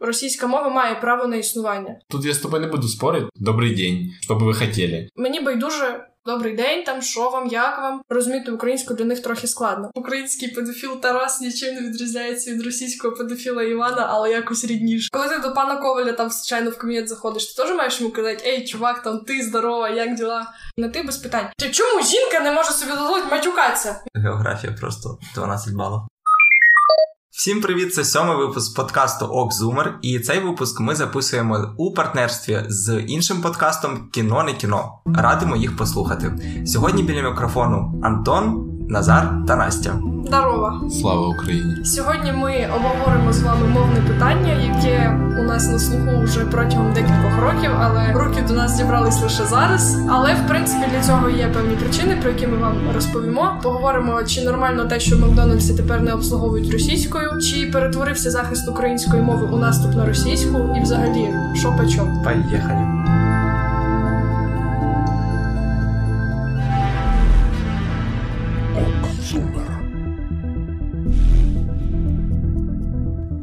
Російська мова має право на існування. Тут я з тобою не буду спорити. Добрий день, що би ви хотіли. Мені байдуже. Добрий день, там що вам, як вам розуміти українську для них трохи складно. Український педофіл Тарас нічим не відрізняється від російського педофіла Івана, але якось рідніше. Коли ти до пана Коваля там звичайно в кабінет заходиш, ти теж маєш йому казати, ей, чувак, там ти здорова, як діла? На ти без питань. Ти чому жінка не може собі дозволити матюкатися? Географія просто 12 балів. Всім привіт! Це сьомий випуск подкасту Окзумер, і цей випуск ми записуємо у партнерстві з іншим подкастом Кіно не кіно. Радимо їх послухати. Сьогодні біля мікрофону Антон, Назар та Настя. Здорова! Слава Україні! Сьогодні ми обговоримо з вами мовне питання, яке у нас на слуху вже протягом декількох років, але руки до нас зібрались лише зараз. Але в принципі для цього є певні причини, про які ми вам розповімо. Поговоримо, чи нормально те, що Макдональдси тепер не обслуговують російською, чи перетворився захист української мови у наступ на російську, і взагалі що по чому. Поїхали!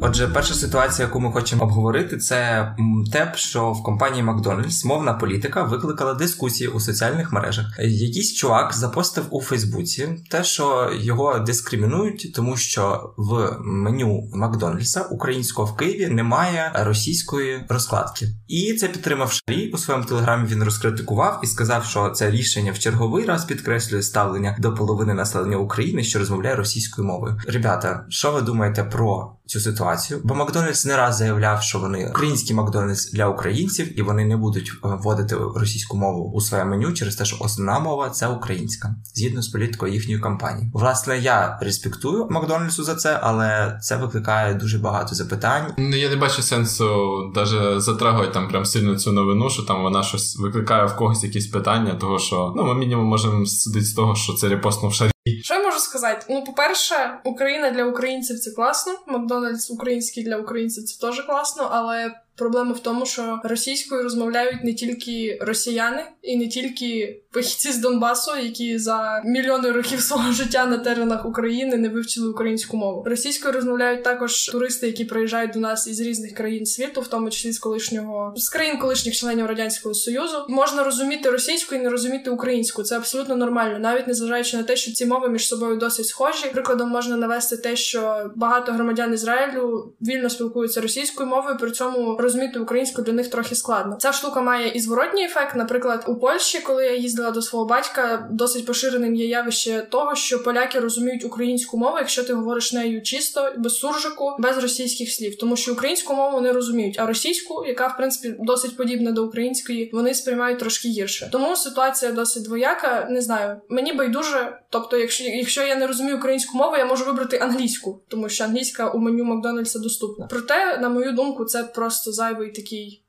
Отже, перша ситуація, яку ми хочемо обговорити, це те, що в компанії Макдональдс мовна політика викликала дискусії у соціальних мережах. Якийсь чувак запостив у Фейсбуці те, що його дискримінують, тому що в меню Макдональдса українського в Києві немає російської розкладки. І це підтримав Шарі у своєму телеграмі. Він розкритикував і сказав, що це рішення в черговий раз підкреслює ставлення до половини населення України, що розмовляє російською мовою. Ребята, що ви думаєте про цю ситуацію? Бо Макдональдс не раз заявляв, що вони український Макдональдс для українців, і вони не будуть е, вводити російську мову у своє меню через те, що основна мова це українська, згідно з політикою їхньої компанії. Власне, я респектую Макдональдсу за це, але це викликає дуже багато запитань. Ну я не бачу сенсу навіть затрагувати там прям сильно цю новину, що там вона щось викликає в когось якісь питання, того що ну ми мінімум можемо судити з того, що це репостнув шарі. Що я можу сказати? Ну, по-перше, Україна для українців це класно. Макдональдс український для українців це теж класно, але проблема в тому, що російською розмовляють не тільки росіяни і не тільки вихідці з Донбасу, які за мільйони років свого життя на теренах України не вивчили українську мову. Російською розмовляють також туристи, які приїжджають до нас із різних країн світу, в тому числі з колишнього з країн колишніх членів радянського союзу. Можна розуміти російську і не розуміти українську. Це абсолютно нормально, навіть незважаючи на те, що ці мови між собою досить схожі. Прикладом можна навести те, що багато громадян Ізраїлю вільно спілкуються російською мовою, при цьому розуміти українську для них трохи складно. Ця штука має і зворотній ефект. Наприклад, у Польщі, коли я їздила до свого батька, досить поширеним є явище того, що поляки розуміють українську мову, якщо ти говориш нею чисто, без суржику, без російських слів, тому що українську мову не розуміють, а російську, яка в принципі досить подібна до української, вони сприймають трошки гірше. Тому ситуація досить двояка. Не знаю, мені байдуже. Тобто, якщо якщо я не розумію українську мову, я можу вибрати англійську, тому що англійська у меню Макдональдса доступна. Проте, на мою думку, це просто зайвий такий.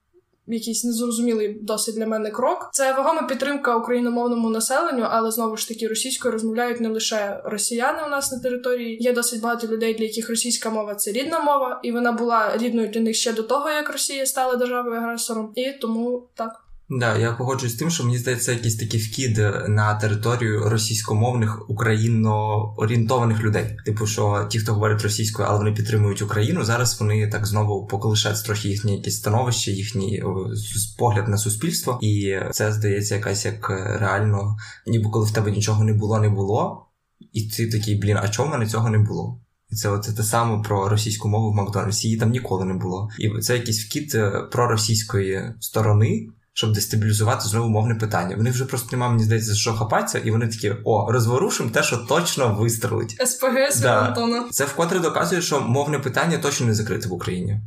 Якийсь незрозумілий досить для мене крок. Це вагома підтримка україномовному населенню, але знову ж таки російською розмовляють не лише росіяни у нас на території. Є досить багато людей, для яких російська мова це рідна мова, і вона була рідною для них ще до того, як Росія стала державою агресором. І тому так. Да, я погоджуюсь з тим, що мені здається, якийсь такий вкид на територію російськомовних українно-орієнтованих людей. Типу, що ті, хто говорить російською, але вони підтримують Україну, зараз вони так знову поколишать трохи їхнє якесь становище, їхній погляд на суспільство, і це здається якась як реально, ніби коли в тебе нічого не було, не було, і ти такий, блін, а чому в мене цього не було? Це оце те саме про російську мову в Макдональдсі. Її там ніколи не було. І це якийсь вкид проросійської сторони щоб дестабілізувати знову мовне питання. Вони вже просто нема, мені здається, що хапатися, і вони такі: о, розворушимо те, що точно вистрелить. СПГ да. Антона. Це вкотре доказує, що мовне питання точно не закрите в Україні.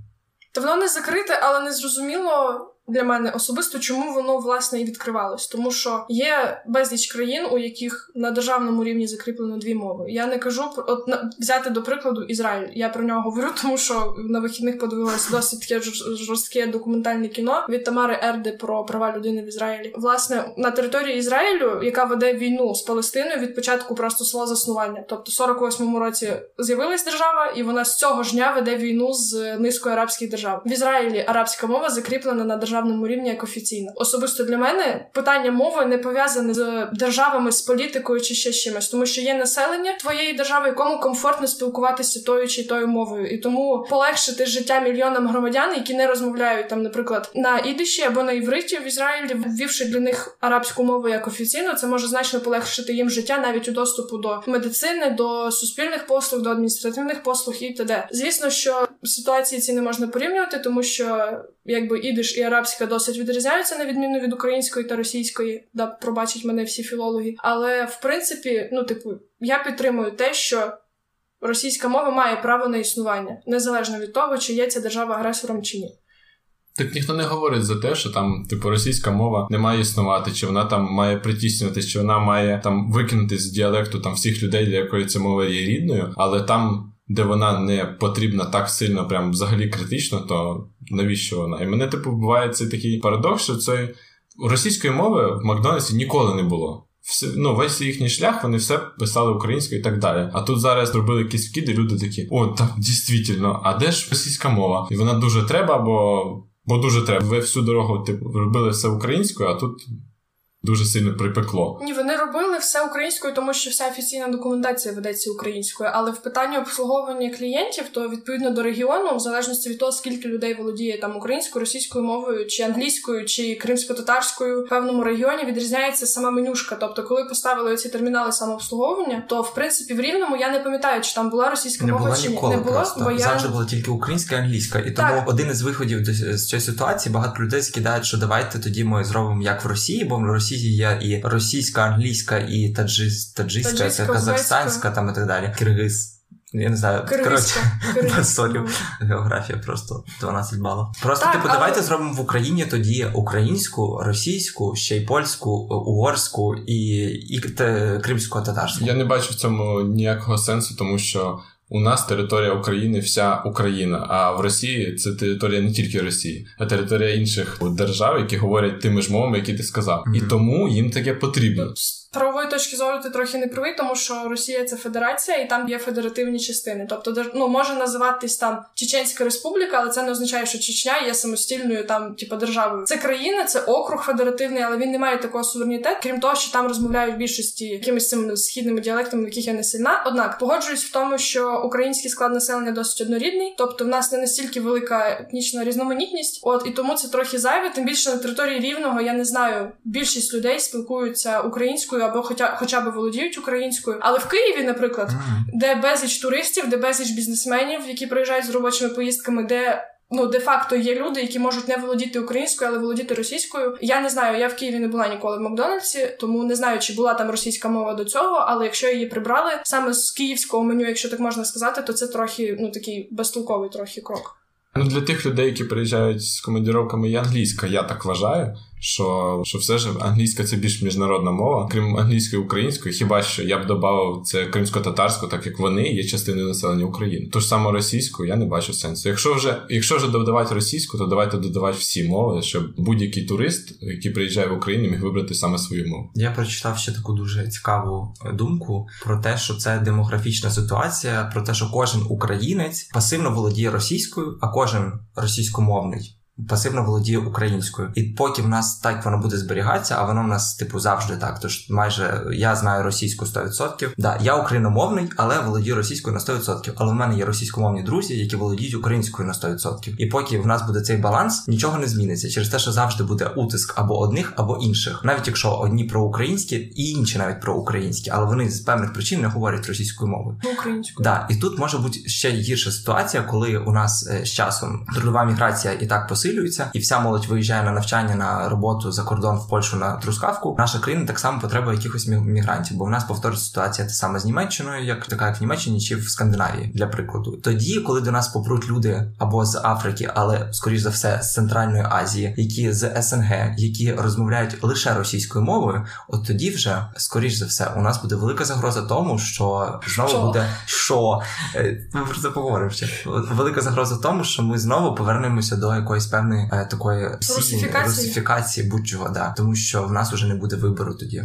Та воно не закрите, але не зрозуміло. Для мене особисто, чому воно власне і відкривалось, тому що є безліч країн, у яких на державному рівні закріплено дві мови. Я не кажу про от на, взяти до прикладу Ізраїль. Я про нього говорю, тому що на вихідних подивилася досить таке жорстке документальне кіно від Тамари Ерди про права людини в Ізраїлі. Власне на території Ізраїлю, яка веде війну з Палестиною від початку просто свого заснування. Тобто, в 48-му році з'явилась держава, і вона з цього ж дня веде війну з низкою арабських держав. В Ізраїлі арабська мова закріплена на державі державному рівні як офіційна. Особисто для мене питання мови не пов'язане з державами, з політикою чи ще чимось, тому що є населення твоєї держави, якому комфортно спілкуватися тою чи тою мовою, і тому полегшити життя мільйонам громадян, які не розмовляють там, наприклад, на ідиші або на івриті в Ізраїлі, ввівши для них арабську мову як офіційну, це може значно полегшити їм життя навіть у доступу до медицини, до суспільних послуг, до адміністративних послуг і т.д. Звісно, що ситуації ці не можна порівнювати, тому що якби ідиш і арабська досить відрізняються на відміну від української та російської, да пробачать мене всі філологи. Але в принципі, ну типу, я підтримую те, що. Російська мова має право на існування незалежно від того, чи є ця держава агресором чи ні. Так ніхто не говорить за те, що там, типу, російська мова не має існувати, чи вона там має притіснюватись, чи вона має там викинути з діалекту там всіх людей, для якої ця мова є рідною, але там, де вона не потрібна так сильно, прям взагалі критично, то навіщо вона? І мене, типу, буває цей такий парадокс, що це російської мови в Макдональдсі ніколи не було. Все, ну, весь їхній шлях, вони все писали українською і так далі. А тут зараз зробили якісь вкиди, люди такі: о, так, дійсно, а де ж російська мова? І вона дуже треба, бо Бо дуже треба. Ви всю дорогу типу, робили все українською, а тут дуже сильно припекло. Ні, вони робили все українською, тому що вся офіційна документація ведеться українською. Але в питанні обслуговування клієнтів, то відповідно до регіону, в залежності від того, скільки людей володіє там українською, російською мовою, чи англійською, чи кримсько-татарською, в певному регіоні відрізняється сама менюшка. Тобто, коли поставили ці термінали самообслуговування, то в принципі в рівному я не пам'ятаю, чи там була російська не мова була чи ніколи не було, просто. бо я завжди була тільки українська і англійська. І тому так. один із виходів з цієї ситуації багато людей скидають, що давайте тоді ми зробимо як в Росії, бо в Росії є і російська, англійська і таджис, таджиська, Таджиська, казахстанська там і так далі. Киргиз. Я не знаю, коротше, без солів. Географія просто 12 балів. Просто, Так, типу, але- давайте зробимо в Україні тоді українську, російську, ще й польську, угорську і, і те- кримську-татарську. Я не бачу в цьому ніякого сенсу, тому що у нас територія України вся Україна, а в Росії це територія не тільки Росії, а територія інших держав, які говорять тими ж мовами, які ти сказав. І тому їм таке потрібно. Правової точки зору ти трохи не правий, тому що Росія це федерація, і там є федеративні частини. Тобто, ну може називатись там Чеченська Республіка, але це не означає, що Чечня є самостільною там, типу, державою. Це країна, це округ федеративний, але він не має такого суверенітету. Крім того, що там розмовляють в більшості якимись цими східними діалектами, в яких я не сильна. Однак погоджуюсь в тому, що український склад населення досить однорідний, тобто в нас не настільки велика етнічна різноманітність. От і тому це трохи зайве. Тим більше на території рівного я не знаю. Більшість людей спілкуються українською або хоча хоча б володіють українською. Але в Києві, наприклад, Мгм. де безліч туристів, де безліч бізнесменів, які приїжджають з робочими поїздками, де. Ну, де-факто є люди, які можуть не володіти українською, але володіти російською. Я не знаю, я в Києві не була ніколи в Макдональдсі, тому не знаю, чи була там російська мова до цього. Але якщо її прибрали саме з київського меню, якщо так можна сказати, то це трохи ну такий безтолковий трохи крок. Ну для тих людей, які приїжджають з командіровками, є англійська. Я так вважаю, що, що все ж англійська це більш міжнародна мова, крім англійської української, хіба що я б додав це кримсько-татарську, так як вони є частиною населення України. Ту ж саму російську я не бачу сенсу. Якщо вже якщо вже додавати російську, то давайте додавати всі мови, щоб будь-який турист, який приїжджає в Україну, міг вибрати саме свою мову. Я прочитав ще таку дуже цікаву думку про те, що це демографічна ситуація, про те, що кожен українець пасивно володіє російською, а кожен російськомовний. Пасивно володіє українською, і поки в нас так воно буде зберігатися, а воно в нас типу завжди так. Тож майже я знаю російську 100%. Да, я україномовний, але володію російською на 100%. Але в мене є російськомовні друзі, які володіють українською на 100%. І поки в нас буде цей баланс, нічого не зміниться через те, що завжди буде утиск або одних, або інших, навіть якщо одні проукраїнські і інші навіть проукраїнські, але вони з певних причин не говорять російською мовою. Ну, українською. Да, і тут може бути ще гірша ситуація, коли у нас е, з часом трудова міграція і так посилюється, і вся молодь виїжджає на навчання на роботу за кордон в Польщу на трускавку. Наша країна так само потребує якихось мі- мігрантів, бо в нас повторюється ситуація та саме з Німеччиною, як така як в Німеччині чи в Скандинавії, для прикладу. Тоді, коли до нас попруть люди або з Африки, але скоріш за все з Центральної Азії, які з СНГ, які розмовляють лише російською мовою, от тоді вже скоріш за все у нас буде велика загроза тому, що знову Що? буде що Е, ми про це поговоримо ще. Велика загроза тому, що ми знову повернемося до якоїсь певної е, такої Русифікації? русифікації будь-чого, да. тому що в нас уже не буде вибору тоді.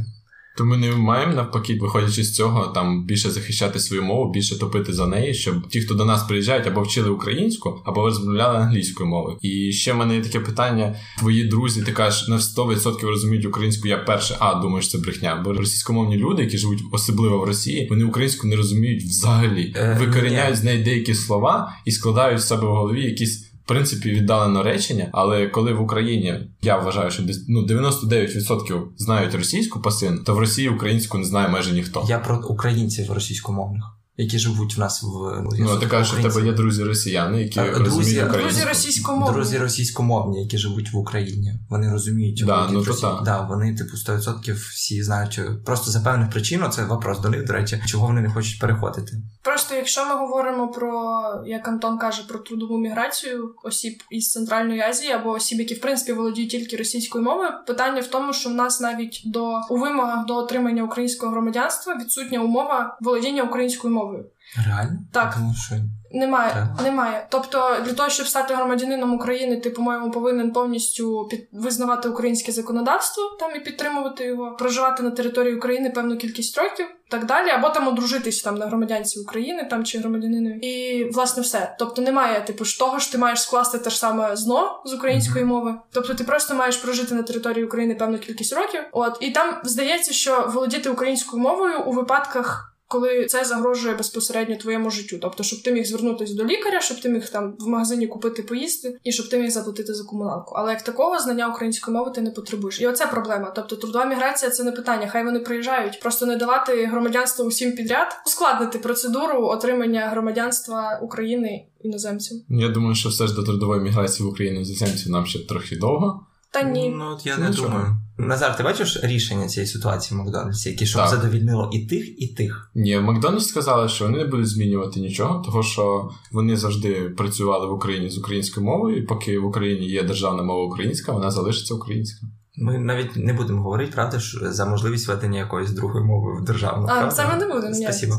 То ми не маємо навпаки, виходячи з цього, там більше захищати свою мову, більше топити за неї, щоб ті, хто до нас приїжджають, або вчили українську, або розмовляли англійською мовою. І ще в мене є таке питання: твої друзі, ти кажеш, на 100% розуміють українську. Я перше, а думаєш, це брехня. Бо російськомовні люди, які живуть особливо в Росії, вони українську не розуміють взагалі, Е, викоріняють з неї деякі слова і складають в себе в голові якісь. В принципі, віддалено речення, але коли в Україні я вважаю, що десь ну 99% знають російську пасивно, то в Росії українську не знає майже ніхто. Я про українців російськомовних, які живуть в нас в Ну ти кажеш, що в тебе є друзі росіяни, які А, друзі- розуміють друзі українську. Друзі російськомовні. Друзі російськомовні, які живуть в Україні, вони розуміють Да, ну то так. Да, вони, типу, 100% всі знають. е, Просто за певних причин, це вопрос до них, до речі, чого вони не хочуть переходити. Просто якщо ми говоримо про, як Антон каже, про трудову міграцію осіб із Центральної Азії або осіб, які в принципі володіють тільки російською мовою, питання в тому, що в нас навіть до у вимогах до отримання українського громадянства відсутня умова володіння українською мовою. Реально? Так. Тому що Немає, Так. немає. Тобто, для того, щоб стати громадянином України, ти, по-моєму, повинен повністю під... визнавати українське законодавство там і підтримувати його, проживати на території України певну кількість років, так далі, або там одружитись там на громадянці України, там чи громадянинові. І власне все. Тобто немає, типу ж того ж ти маєш скласти те ж саме ЗНО з української мови. Тобто ти просто маєш прожити на території України певну кількість років. От і там здається, що володіти українською мовою у випадках коли це загрожує безпосередньо твоєму життю. Тобто, щоб ти міг звернутися до лікаря, щоб ти міг там в магазині купити поїсти і щоб ти міг заплатити за комуналку. Але як такого знання української мови ти не потребуєш. І оце проблема. Тобто, трудова міграція це не питання. Хай вони приїжджають, просто не давати громадянство усім підряд, ускладнити процедуру отримання громадянства України іноземцям. Я думаю, що все ж до трудової міграції в Україну іноземців нам ще трохи довго. Та ні. Ну, от я Ну, не Нічого. думаю. Назар, ти бачиш рішення цієї ситуації в Макдональдсі, яке щоб Так. задовільнило і тих, і тих. Ні, в Макдональдс сказали, що вони не будуть змінювати нічого, тому що вони завжди працювали в Україні з українською мовою, і поки в Україні є державна мова українська, вона залишиться українська. Ми навіть не будемо говорити, правда, що за можливість ведення якоїсь другої мови в державну. А правда? ми не будемо. ні. Спасибо.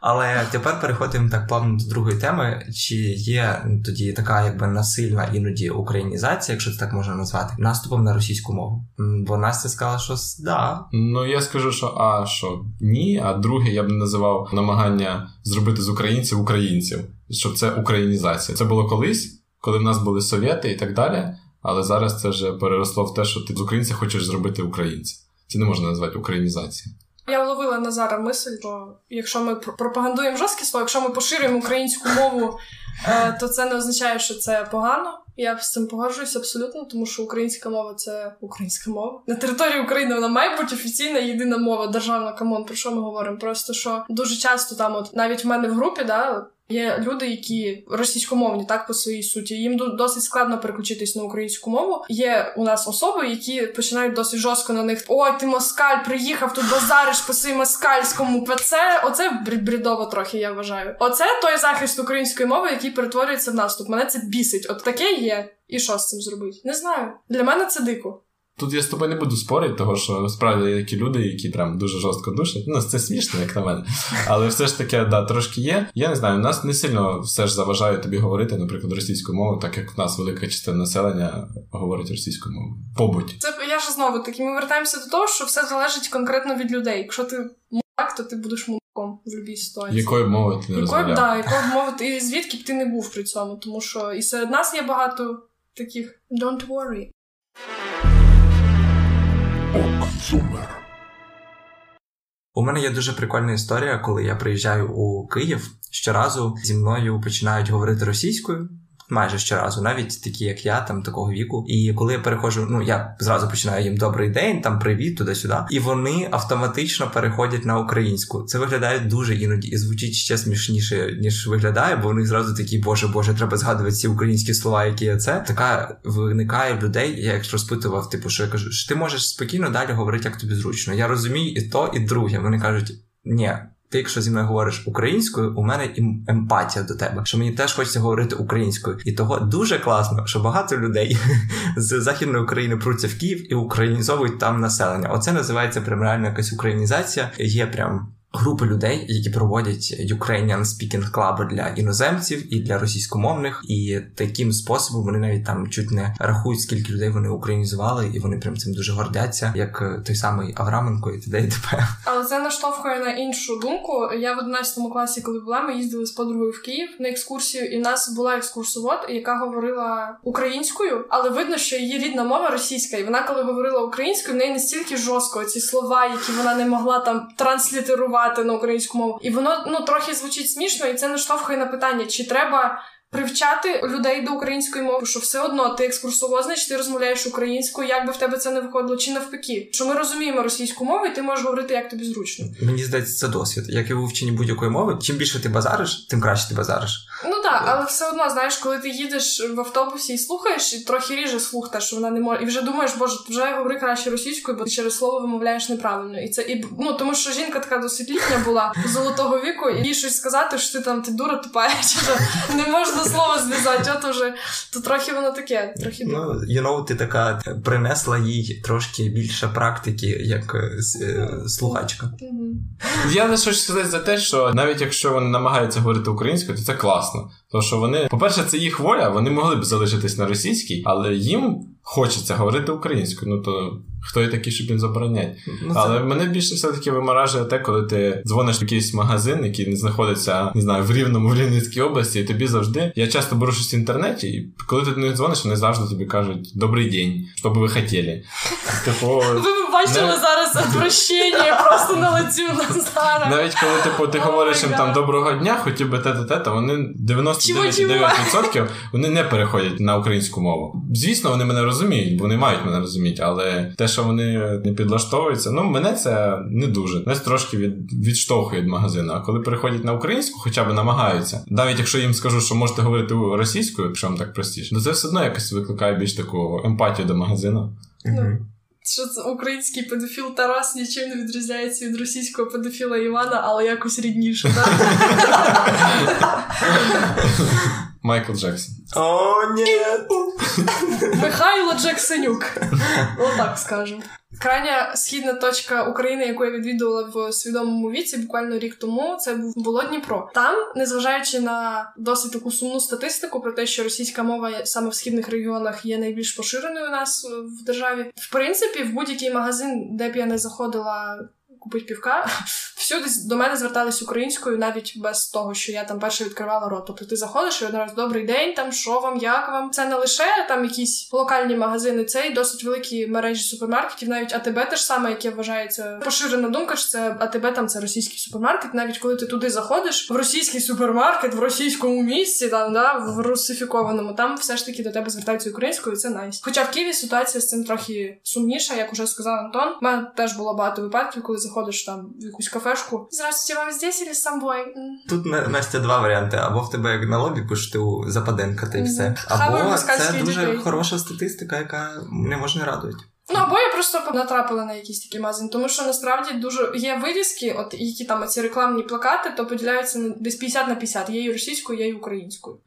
Але тепер переходимо так плавно до другої теми. Чи є тоді така якби насильна іноді українізація, якщо це так можна назвати, наступом на російську мову? Бо Настя сказала, що да. Ну я скажу, що а що ні, а друге я б називав намагання зробити з українців українців, щоб це українізація. Це було колись, коли в нас були совєти і так далі. Але зараз це вже переросло в те, що ти з українця хочеш зробити українця. Це не можна назвати українізацією. Я вловила Назара мисль, що якщо ми пропагандуємо жорстке слово, якщо ми поширюємо українську мову, е, то це не означає, що це погано. Я з цим погоджуюсь абсолютно, тому що українська мова це українська мова. На території України вона має бути офіційна єдина мова державна. Come on, про що ми говоримо? Просто що дуже часто там, от навіть в мене в групі, да. Є люди, які російськомовні, так по своїй суті. Їм досить складно переключитись на українську мову. Є у нас особи, які починають досить жорстко на них. Ой, ти москаль, приїхав тут базариш по своїм москальському. Це оце брід- брідово трохи, я вважаю. Оце той захист української мови, який перетворюється в наступ. Мене це бісить. От таке є. І що з цим зробити? Не знаю. Для мене це дико. Тут я з тобою не буду спорити, того що справді є такі люди, які прям дуже жорстко душать. Ну, це смішно, як на мене. Але все ж таки, да, трошки є. Я не знаю, нас не сильно все ж заважає тобі говорити, наприклад, російською мовою, так як в нас велика частина населення говорить російською мовою. Побуті. Це я ж знову таки. Ми вертаємося до того, що все залежить конкретно від людей. Якщо ти мудак, то ти будеш мудаком в будь-якій ситуації. Якою мовою ти не Якою б да, якою б мовити, і звідки б ти не був при цьому, тому що і серед нас є багато таких don't worry. У мене є дуже прикольна історія, коли я приїжджаю у Київ. Щоразу зі мною починають говорити російською. Майже щоразу, навіть такі, як я, там такого віку. І коли я переходжу, ну я зразу починаю їм добрий день, там привіт, туди-сюди. І вони автоматично переходять на українську. Це виглядає дуже іноді і звучить ще смішніше, ніж виглядає, бо вони зразу такі, боже, боже, треба згадувати ці українські слова, які є це. Така виникає в людей. Я як розпитував, типу, що я кажу, що ти можеш спокійно далі говорити, як тобі зручно. Я розумію і то, і друге. Вони кажуть, ні. Ти, якщо зі мною говориш українською, у мене ем- емпатія до тебе, що мені теж хочеться говорити українською, і того дуже класно, що багато людей з західної України пруться в Київ і українізовують там населення. Оце називається прям реально якась українізація. Є прям групи людей, які проводять Ukrainian Speaking Club для іноземців і для російськомовних, і таким способом вони навіть там чуть не рахують, скільки людей вони українізували, і вони прям цим дуже гордяться, як той самий Авраменко і т.д. і т.п. Але це наштовхує на іншу думку. Я в 11 класі, коли була, ми їздили з подругою в Київ на екскурсію, і в нас була екскурсовод, яка говорила українською, але видно, що її рідна мова російська, і вона, коли говорила українською, в неї настільки жорстко ці слова, які вона не могла там транслітерувати на українську мову, і воно ну трохи звучить смішно, і це наштовхує на питання, чи треба привчати людей до української мови, що все одно ти екскурсовод, значить ти розмовляєш українською, як би в тебе це не виходило, чи навпаки, що ми розуміємо російську мову, і ти можеш говорити як тобі зручно. Мені здається, це досвід. Як і вивченні будь-якої мови, чим більше ти базариш, тим краще ти базариш. Ну так, але все одно, знаєш, коли ти їдеш в автобусі і слухаєш, і трохи ріже слух, те, що вона не може, і вже думаєш, боже, вже говори краще російською, бо ти через слово вимовляєш неправильно. І це і ну тому, що жінка така досить літня була золотого віку, і їй щось сказати, що ти там ти дура тупа, чи не можна слово зв'язати. От уже то трохи воно таке, трохи ну, you know, ти така принесла їй трошки більше практики, як е, слухачка. Я не хочу сказати за те, що навіть якщо вони намагаються говорити українською, то це класно. Тому що вони, по-перше, це їх воля, вони могли б залишитись на російській, але їм хочеться говорити українською. Ну то хто є такий, щоб він заборонять. Ну, це... Але мене більше все-таки виморажує те, коли ти дзвониш в якийсь магазин, який не знаходиться, не знаю, в Рівному в Рівненській області, і тобі завжди. Я часто беру щось в інтернеті, і коли ти до них дзвониш, вони завжди тобі кажуть Добрий день, що би ви хотіли. Типу, бачили зараз обращення просто на лицю Назара. Навіть коли типу, ти говориш їм там доброго дня, хотів би те-те-те, то вони 99% вони не переходять на українську мову. Звісно, вони мене розуміють, бо вони мають мене розуміти, але те, що вони не підлаштовуються, ну мене це не дуже. Нас трошки від, відштовхує від магазину. А коли переходять на українську, хоча б намагаються, навіть якщо їм скажу, що можете говорити російською, якщо вам так простіше, то це все одно якось викликає більш таку емпатію до магазину. Ну, що це український педофіл Тарас нічим не відрізняється від російського педофіла Івана, але якось рідніше, так? Майкл Джексон. О, ні! Михайло Джексенюк. Отак скажемо. Крайня східна точка України, яку я відвідувала в свідомому віці, буквально рік тому, це було Дніпро. Там, незважаючи на досить таку сумну статистику про те, що російська мова саме в східних регіонах є найбільш поширеною у нас в державі, в принципі, в будь-який магазин, де б я не заходила купити півка. Всюди до мене звертались українською, навіть без того, що я там перше відкривала рот. Тобто ти заходиш і одразу добрий день, там що вам, як вам. Це не лише там якісь локальні магазини, це й досить великі мережі супермаркетів, навіть АТБ те ж саме, яке вважається поширена думка, що це АТБ там це російський супермаркет. Навіть коли ти туди заходиш, в російський супермаркет, в російському місці, там да, в русифікованому, там все ж таки до тебе звертаються українською, і це найс. Хоча в Києві ситуація з цим трохи сумніша, як уже сказав Антон. У мене теж було багато випадків, коли заходиш там в якусь кафешку. Здравствуйте, вам здесь или з собою? Тут Настя два варіанти: або в тебе як на лобі пишете у Западенка, та й все. Або це дуже хороша статистика, яка мене можна радувати. Ну або я просто натрапила на якісь такі магазини, тому що насправді дуже є вивіски, от які там ці рекламні плакати, то поділяються на десь 50 на 50. Є і російською, є і українською.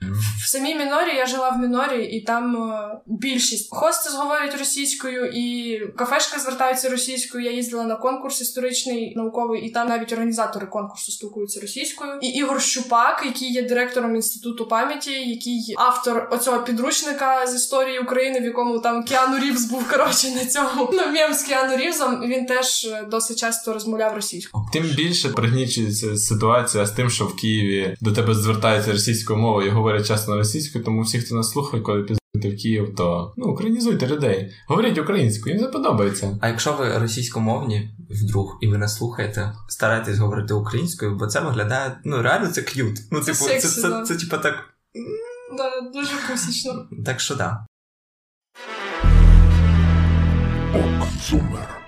В самій мінорі я жила в мінорі, і там е, більшість хостес говорять російською, і кафешки звертаються російською. Я їздила на конкурс історичний науковий, і там навіть організатори конкурсу спілкуються російською. І Ігор Щупак, який є директором інституту пам'яті, який автор оцього підручника з історії України, в якому там Кіану Рівз був коротше на цьому ну, мєм з Кіану Рівзом, він теж е, досить часто розмовляв російською. Тим більше пригнічується ситуація з тим, що в Києві до тебе звертаються російською мовою і говорять часто на російською, тому всі, хто нас слухає, коли пізнаєте в Київ, то ну українізуйте людей. Говоріть українською, їм це подобається. А якщо ви російськомовні вдруг і ви нас слухаєте, старайтесь говорити українською, бо це виглядає ну реально це к'ют. Ну, це типу, сексі, це, це, да. це, це, типа так. Да, дуже пусічно. Так що да. Зумер.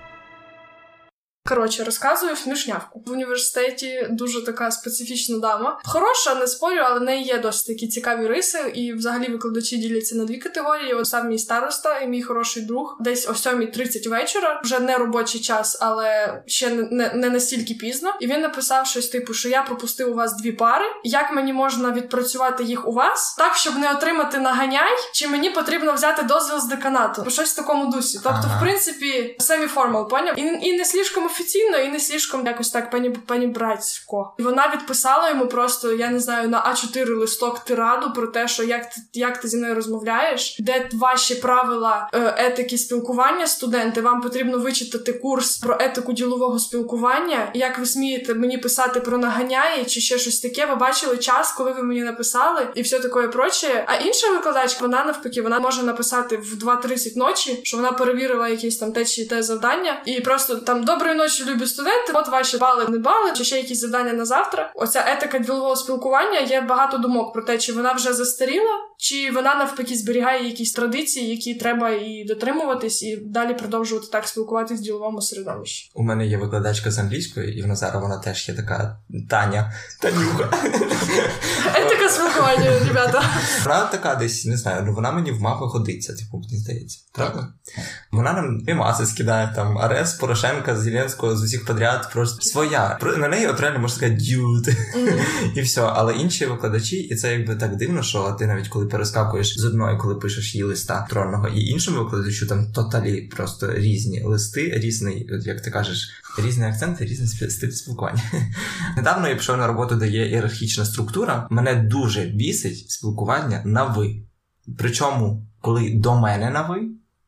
Коротше, розказую смішнявку. В університеті дуже така специфічна дама. Хороша, не спорю, але в неї є досить такі цікаві риси. І взагалі викладачі діляться на дві категорії. От сам мій староста і мій хороший друг. Десь о 7.30 вечора, вже не робочий час, але ще не, не, не настільки пізно. І він написав щось типу, що я пропустив у вас дві пари. Як мені можна відпрацювати їх у вас, так щоб не отримати наганяй, чи мені потрібно взяти дозвіл з деканату? Щось в такому дусі. Тобто, Ага. в принципі, семі-формал, поняв? І, і не слишком офіційно і не слишком якось так пані пані братсько. І вона відписала йому просто, я не знаю, на А4 листок тираду про те, що як ти як ти зі мною розмовляєш, де ваші правила е, етики спілкування, студенти, вам потрібно вичитати курс про етику ділового спілкування. Як ви смієте мені писати про наганяє чи ще щось таке? Ви бачили час, коли ви мені написали, і все таке проче. А інша викладачка, вона навпаки, вона може написати в 2.30 ночі, що вона перевірила якісь там те чи те завдання, і просто там доброї ночі, любі студенти. От ваші бали не бали, чи ще якісь завдання на завтра. Оця етика ділового спілкування. Є багато думок про те, чи вона вже застаріла, чи вона навпаки зберігає якісь традиції, які треба і дотримуватись, і далі продовжувати так спілкуватись в діловому середовищі. У мене є викладачка з англійської, і в Назара вона теж є така Таня. Танюха. Етика спілкування, ребята. Вона така десь, не знаю, ну вона мені в мапи годиться, типу, мені здається. Правда? Вона нам мімаси скидає там Арест Порошенка, Зеленського з усіх подряд, просто своя. На неї от реально можна сказати дюд. І все. Але інші викладачі, і це якби так дивно, що ти навіть коли перескакуєш з одної, коли пишеш її листа тронного, і іншому викладачу там тоталі просто різні листи, різний, як ти кажеш, різні акценти, різний стиль спілкування. Недавно я пішов на роботу, де є ієрархічна структура. Мене дуже бісить спілкування на ви. Причому, коли до мене на ви,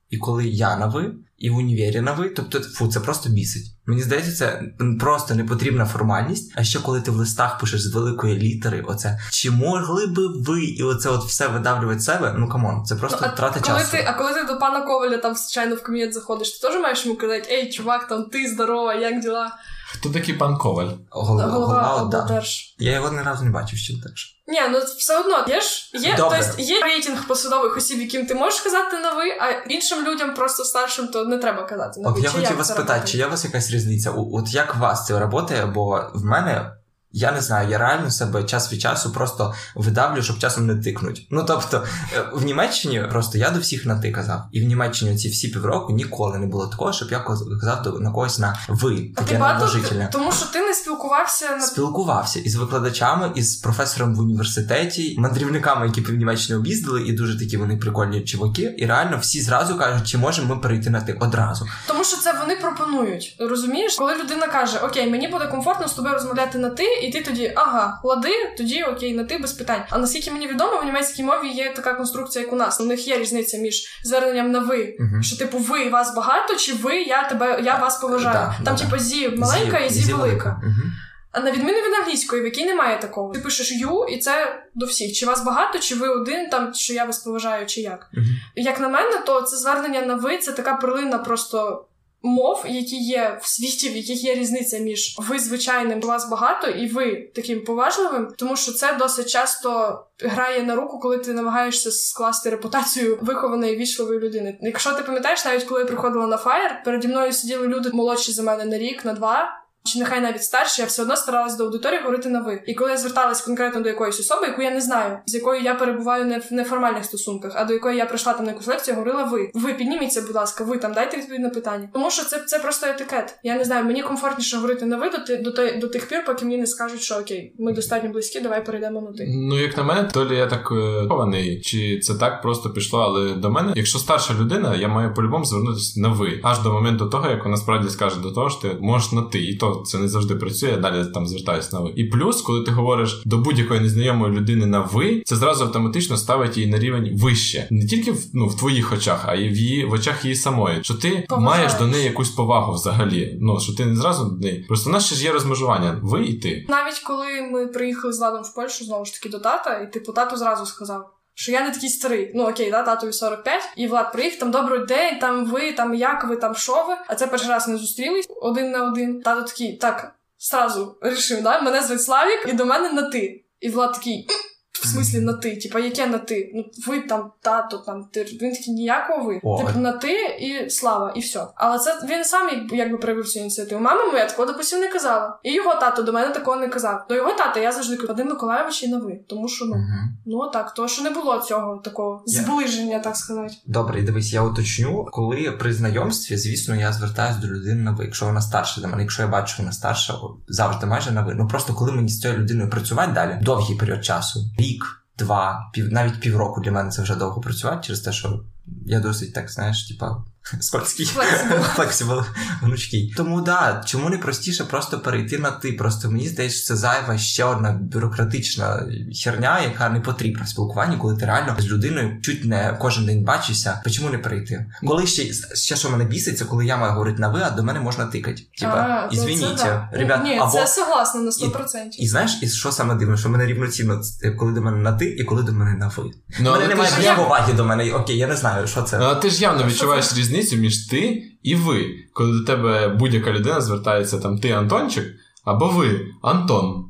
і коли я на ви, і в універі на ви, тобто, фу, це просто бісить. Мені здається, це просто непотрібна формальність. А ще коли ти в листах пишеш з великої літери, оце чи могли би ви, і оце от все видавлювати себе. Ну come on, це просто Ну, а втрата коли часу. ти, а коли ти до пана Коваля там звичайно в кабінет заходиш, ти теж маєш йому казати, ей, чувак, там ти здорова, як діла? Хто такий пан Коваль? Голова, голова, облдерж. Я його ні разу не бачив ще теж. Ні, ну все одно є ж є, Добре. тобто, є рейтинг посадових осіб, яким ти можеш казати на ви, а іншим людям просто старшим то не треба казати на От ви. я Чи хотів вас питати, чи є у вас якась різниця? У- От як у вас це працює? Бо в мене. Я не знаю, я реально себе час від часу просто видавлю, щоб часом не тикнуть. Ну тобто, е, в Німеччині просто я до всіх на ти казав. І в Німеччині ці всі півроку ніколи не було такого, щоб я казав до- на когось на ви. Таке багато неуважительне. тому, що ти не спілкувався на Спілкувався із викладачами, із професором в університеті, мандрівниками, які в Німеччині об'їздили, і дуже такі вони прикольні чуваки. І реально всі зразу кажуть, чи можемо ми перейти на ти одразу. Тому що це вони пропонують. Розумієш, коли людина каже: Окей, мені буде комфортно з тобою розмовляти на ти, і ти тоді, ага, лади, тоді окей, на ти без питань. А наскільки мені відомо, в німецькій мові є така конструкція, як у нас. У них є різниця між зверненням на ви, Мгм. що типу ви вас багато, чи ви я тебе я вас поважаю. Да, Там, да, типу, зі маленька і зі, велика. Мгм. А на відміну від англійської, в якій немає такого. Ти пишеш ю, і це до всіх. Чи вас багато, чи ви один, там що я вас поважаю, чи як. Мгм. Як на мене, то це звернення на ви це така перлина просто мов, які є в світі, в яких є різниця між ви звичайним, вас багато, і ви таким поважливим, тому що це досить часто грає на руку, коли ти намагаєшся скласти репутацію вихованої вічливої людини. Якщо ти пам'ятаєш, навіть коли я приходила на фаєр, переді мною сиділи люди молодші за мене на рік, на два. Чи нехай навіть старші, я все одно старалась до аудиторії говорити на ви. І коли я зверталась конкретно до якоїсь особи, яку я не знаю, з якою я перебуваю не в неформальних стосунках, а до якої я прийшла там на якусь лекцію, говорила ви. Ви підніміться, будь ласка, ви там дайте відповідь на питання. Тому що це, це просто етикет. Я не знаю, мені комфортніше говорити на ви до, до, той- до тих пір, поки мені не скажуть, що окей, ми достатньо близькі, давай перейдемо на ти. Ну, як на мене, то лі я так е, хований, чи це так просто пішло, але до мене, якщо старша людина, я маю по-любому звернутися на ви, аж до моменту того, як вона справді скаже до того, що ти можеш на ти, і то це не завжди працює. Я далі там звертаюся на ви. І плюс, коли ти говориш до будь-якої незнайомої людини на ви, це зразу автоматично ставить її на рівень вище, не тільки в ну в твоїх очах, а й в її в очах її самої. Що ти Поважаєш. маєш до неї якусь повагу взагалі. Ну що ти не зразу до неї. Просто в нас ще ж є розмежування. Ви і ти. Навіть коли ми приїхали з ладом в Польщу, знову ж таки до тата, і типу тато зразу сказав. Що я не такий старий. Ну окей, да, татові 45, і Влад приїхав, там добрий день, там ви, там як ви, там що ви. А це перший раз не зустрілись один на один. Тато такий, так, сразу рішив, да, мене звуть Славік, і до мене на ти. І Влад такий. «М, В смислі на ти, типа, яке на ти? Ну ви там, тато, там ти. Він такий ніякого ви. Ой. Типу на ти і слава, і все. Але це він сам як- якби проявив цю ініціативу. Мама моя такого допустим не казала. І його тато до мене такого не казав. До його тата я завжди кажу, Вадим Миколаєвич і на ви. Тому що ну, Мгм. ну так, то що не було цього такого Я- зближення, так сказати. Добре, і дивись, я уточню, коли при знайомстві, звісно, я звертаюся до людини на ви, якщо вона старша за мене, якщо я бачу, вона старша, завжди майже на ви. Ну просто коли мені з цією людиною працювати далі, довгий період часу, рік, два, пів, навіть півроку для мене це вже довго працювати через те, що я досить так, знаєш, типа Скользький. Flexible. Гнучкий. Тому да, чому не простіше просто перейти на ти? Просто мені здається, що це зайва ще одна бюрократична херня, яка не потрібна в спілкуванні, коли ти реально з людиною чуть не кожен день бачишся. Чому не перейти? Коли ще ще що мене бісить, це коли я маю говорити на ви, а до мене можна тикати. Типа, А, то це ізвініть, ребят, Ні, або це согласна на 100%. і знаєш, і що саме дивно, що мене рівноцінно, коли до мене на ти і коли до мене на ви. Ну, У мене немає ж поваги до мене. Окей, я не знаю, що це. Ну, а ти ж явно відчуваєш це? Різницю між ти і ви, коли до тебе будь-яка людина звертається там ти Антончик або ви Антон.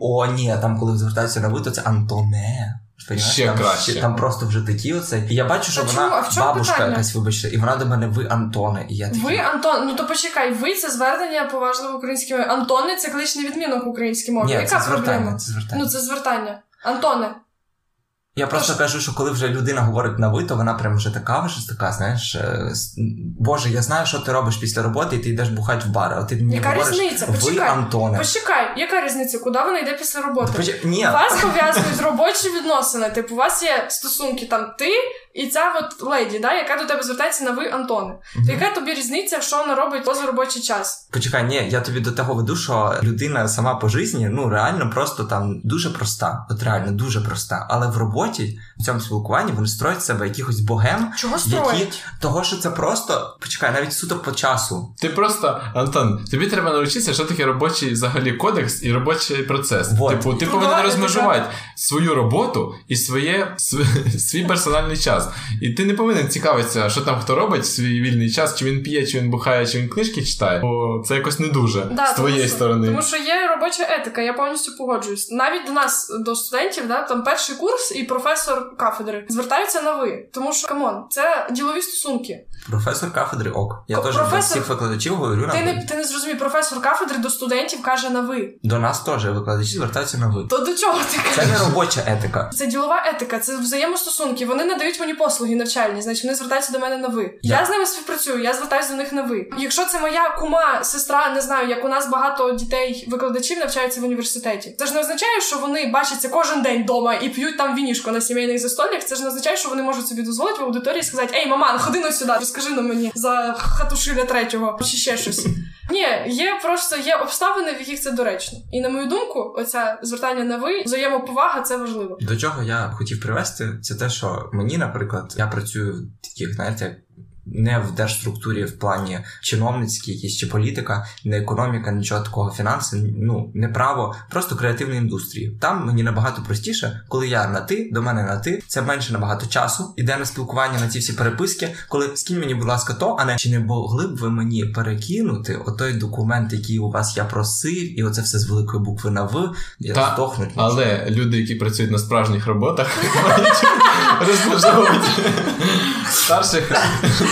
О, ні, там коли звертаються на ви, то це Антоне. Понимаєш? Ще там, краще. Там просто вже такі оце. І я бачу, що Та вона чому? А в чому бабушка питання? якась, вибачте, і вона до мене ви Антоне. І я такий, Ви, Антон, ну то почекай, ви це звернення поважливо українською мові. Антони це кличний відмінок українській мові. Ні, Яка це звертання, проблема? це звертання. Ну це звертання. Антоне. Я просто кажу, що коли вже людина говорить на ви, то вона прям вже така, вже така, знаєш, е, Боже, я знаю, що ти робиш після роботи, і ти йдеш бухати в бар, а ти мені Яка говориш, різниця? ви Почекай. Антоне. Почекай, яка різниця? Куди вона йде після роботи? Поч- Ні, Вас пов'язують робочі відносини. Типу, у вас є стосунки там ти і ця от леді, да, яка до тебе звертається на ви, Антоне. То яка тобі різниця, що вона робить поза робочий час? Почекай, ні, я тобі до того веду, що людина сама по житті, ну реально просто там дуже проста, от реально дуже проста. Але в роботі, в цьому спілкуванні, вони строять себе якихось богем, Чого які строїть? того, що це просто почекай, навіть суто по часу. Ти просто, Антон, тобі треба навчитися, що таке робочий взагалі кодекс і робочий процес. Вот. Типу, ти Ну, повинен розмежувати свою роботу і своє, св- свій персональний час. І ти не повинен цікавитися, що там хто робить в свій вільний час, чи він п'є, чи він бухає, чи він книжки читає. Бо це якось не дуже Да, з твоєї тому сторони. Тому що є робоча етика, я повністю погоджуюсь. Навіть до нас, до студентів, да, там перший курс і професор кафедри звертаються на ви. Тому що come on, це ділові стосунки. Професор кафедри ок. Я теж до всіх викладачів говорю на Ти ви. не ти не зрозумів, професор кафедри до студентів каже на ви. До нас теж викладачі звертаються на ви. То до чого ти кажеш? Це не робоча етика. Це ділова етика, це взаємостосунки. Вони надають мені послуги навчальні, значить вони звертаються до мене на ви. Я- Я з ними співпрацюю, я звертаюся до них на ви. Якщо це моя кума, сестра, не знаю, як у нас багато дітей викладачів навчаються в університеті. Це ж не означає, що вони бачаться кожен день вдома і п'ють там вінішко на сімейних застолях. Це ж не означає, що вони можуть собі дозволити в аудиторії сказати: Ей, маман, ходи на сюди, розкажи на мені за хатушиля третього чи ще щось. Ні, є просто є обставини, в яких це доречно. І на мою думку, оця звертання на ви, взаємоповага це важливо. До чого я хотів привести, це те, що мені, наприклад, я працюю в таких, знаєте, не в держструктурі в плані чиновницькій якісь чи політика, не економіка, нічого такого, фінанси, ну не право, просто креативна індустрії. Там мені набагато простіше, коли я на ти, до мене на ти, це менше набагато часу, іде на спілкування на ці всі переписки. Коли скинь мені, будь ласка, то, а не чи не могли б ви мені перекинути отой документ, який у вас я просив, і оце все з великої букви на в, я Та, здохнуть. Але люди, які працюють на справжніх роботах, розмежовувати старших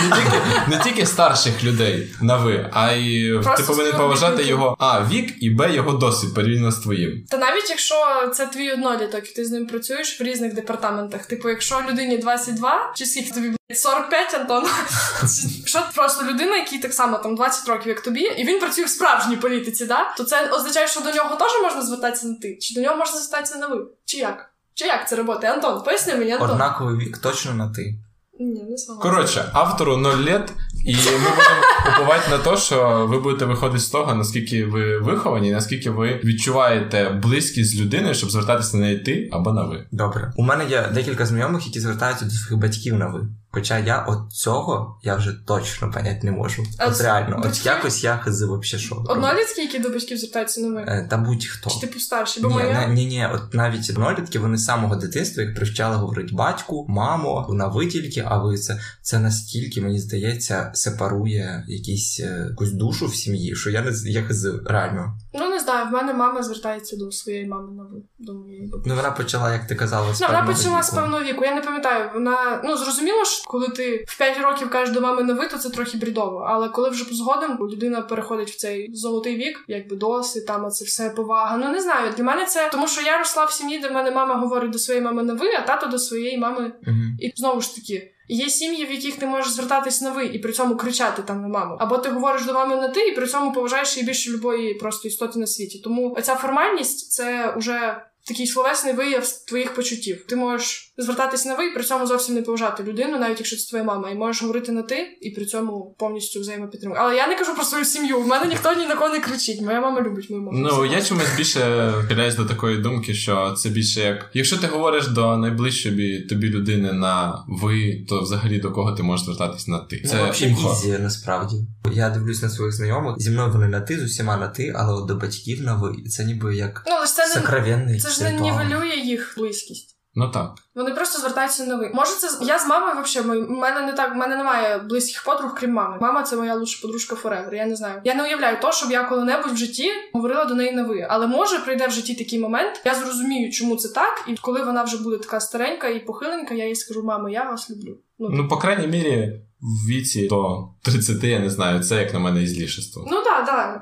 не тільки, не тільки старших людей на ви, а й Просто ти повинен поважати його а вік і б його досвід порівняно з твоїм. Та навіть якщо це твій одноліток, і ти з ним працюєш в різних департаментах. Типу, якщо людині 22, чи скільки тобі 45, Антон, якщо просто людина, якій так само там 20 років, як тобі, і він працює в справжній політиці, да? то це означає, що до нього теж можна звертатися на ти, чи до нього можна звертатися на ви? Чи як? Чи як це роботи? Антон, поясни мені, Антон. Однаковий вік точно на ти. Ні, не согласна. Коротше, автору 0 лет, і ми будемо уповати на те, що ви будете виходити з того, наскільки ви виховані, наскільки ви відчуваєте близькість з людиною, щоб звертатися на неї ти або на ви. Добре. У мене є декілька знайомих, які звертаються до своїх батьків на ви. Хоча я от цього я вже точно поняти не можу. А От реально, от якось я хз вообще що. Однолітки, які до батьків звертаються на ви? Е, Та будь-хто. Чи типу старші? Бо Ні, моя... ні, ні, от навіть однолітки, вони з самого дитинства, як привчали говорити батьку, мамо, на ви тільки, а ви це, це настільки, мені здається, сепарує якісь, е, якусь душу в сім'ї, що я не я хз, реально. Ну не знаю, в мене мама звертається до своєї мами на ви, до моєї бабусі. Ну вона почала, як ти казала, з Ну, вона почала з певного віку. Я не пам'ятаю. Вона ну зрозуміло, що коли ти в 5 років кажеш до мами на ви, то це трохи брідово. Але коли вже згодом людина переходить в цей золотий вік, якби досвід, там а це все повага. Ну не знаю. Для мене це тому, що я росла в сім'ї, де в мене мама говорить до своєї мами на ви, а тато до своєї мами. Мгм. І знову ж таки. Є сім'ї, в яких ти можеш звертатись на ви і при цьому кричати там на маму. Або ти говориш до мами на ти, і при цьому поважаєш її більше любої просто істоти на світі. Тому ця формальність це вже такий словесний вияв твоїх почуттів. Ти можеш звертатись на ви і при цьому зовсім не поважати людину, навіть якщо це твоя мама, і можеш говорити на ти, і при цьому повністю взаємопідтримувати. Але я не кажу про свою сім'ю. В мене ніхто ні на кого не кричить. Моя мама любить мою маму. Ну я чомусь більше хиляюсь до такої думки, що це більше як якщо ти говориш до найближчої тобі людини на ви, то взагалі до кого ти можеш звертатись на ти. Це взагалі easy, насправді. Я дивлюсь на своїх знайомих. Зі мною вони на ти, з усіма на ти, але от до батьків на ви. Це ніби як ну, але це не це ж не нівелює їх близькість. Ну так. Вони просто звертаються на ви. Може, це я з мамою взагалі, в мене не так, в мене немає близьких подруг, крім мами. Мама це моя лучша подружка Forever, Я не знаю. Я не уявляю то, щоб я коли-небудь в житті говорила до неї на ви. Але може прийде в житті такий момент. Я зрозумію, чому це так, і коли вона вже буде така старенька і похиленька, я їй скажу, мамо, я вас люблю. Ну, ну по крайній мірі, в віці до 30, я не знаю, це як на мене ізлішество. Ну так, так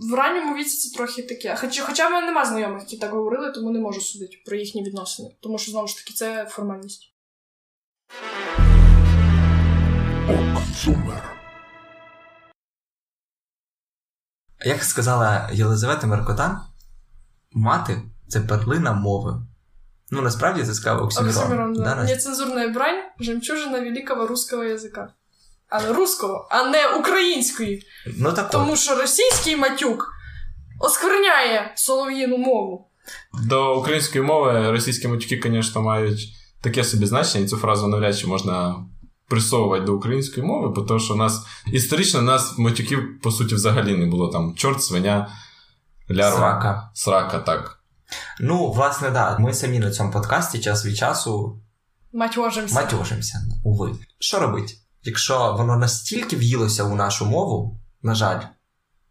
в ранньому віці це трохи таке. Хоча, хоча в мене нема знайомих, які так говорили, тому не можу судити про їхні відносини. Тому що знову ж таки це формальність. Як сказала Єлизавета Меркотан, мати це перлина мови. Ну, насправді це сказав Оксимірон. Оксимирон, да. да. Нецензурна брань, жемчужина великого русского язика але руського, а не української. Ну, так Тому що російський матюк оскверняє солов'їну мову. До української мови російські матюки, звісно, мають таке собі значення, і цю фразу навряд чи можна присовувати до української мови, бо то, що у нас історично у нас матюків, по суті, взагалі не було там чорт, свиня, лярва, срака. срака, так. Ну, власне, да, ми самі на цьому подкасті час від часу матьожимося. Матьожимося, уви. Що робить? Якщо воно настільки в'їлося у нашу мову, на жаль,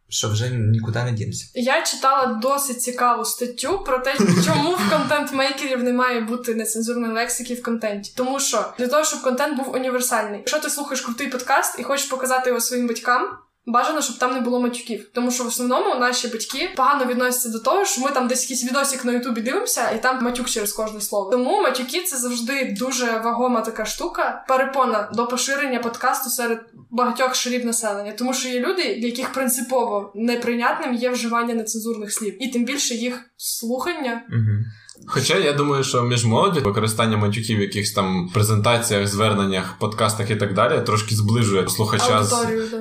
що вже нікуди не дінеться. Я читала досить цікаву статтю про те, чому в контент-мейкерів не має бути нецензурної лексики в контенті. Тому що для того, щоб контент був універсальний. Якщо ти слухаєш крутий подкаст і хочеш показати його своїм батькам. Бажано, щоб там не було матюків, тому що в основному наші батьки погано відносяться до того, що ми там десь якийсь відосик на Ютубі дивимося, і там матюк через кожне слово. Тому матюки це завжди дуже вагома така штука, перепона до поширення подкасту серед багатьох шарів населення, тому що є люди, для яких принципово неприйнятним є вживання нецензурних слів, і тим більше їх слухання. Угу. Хоча я думаю, що між молоді використання матюків в якихось там презентаціях, зверненнях, подкастах і так далі трошки зближує слухача з,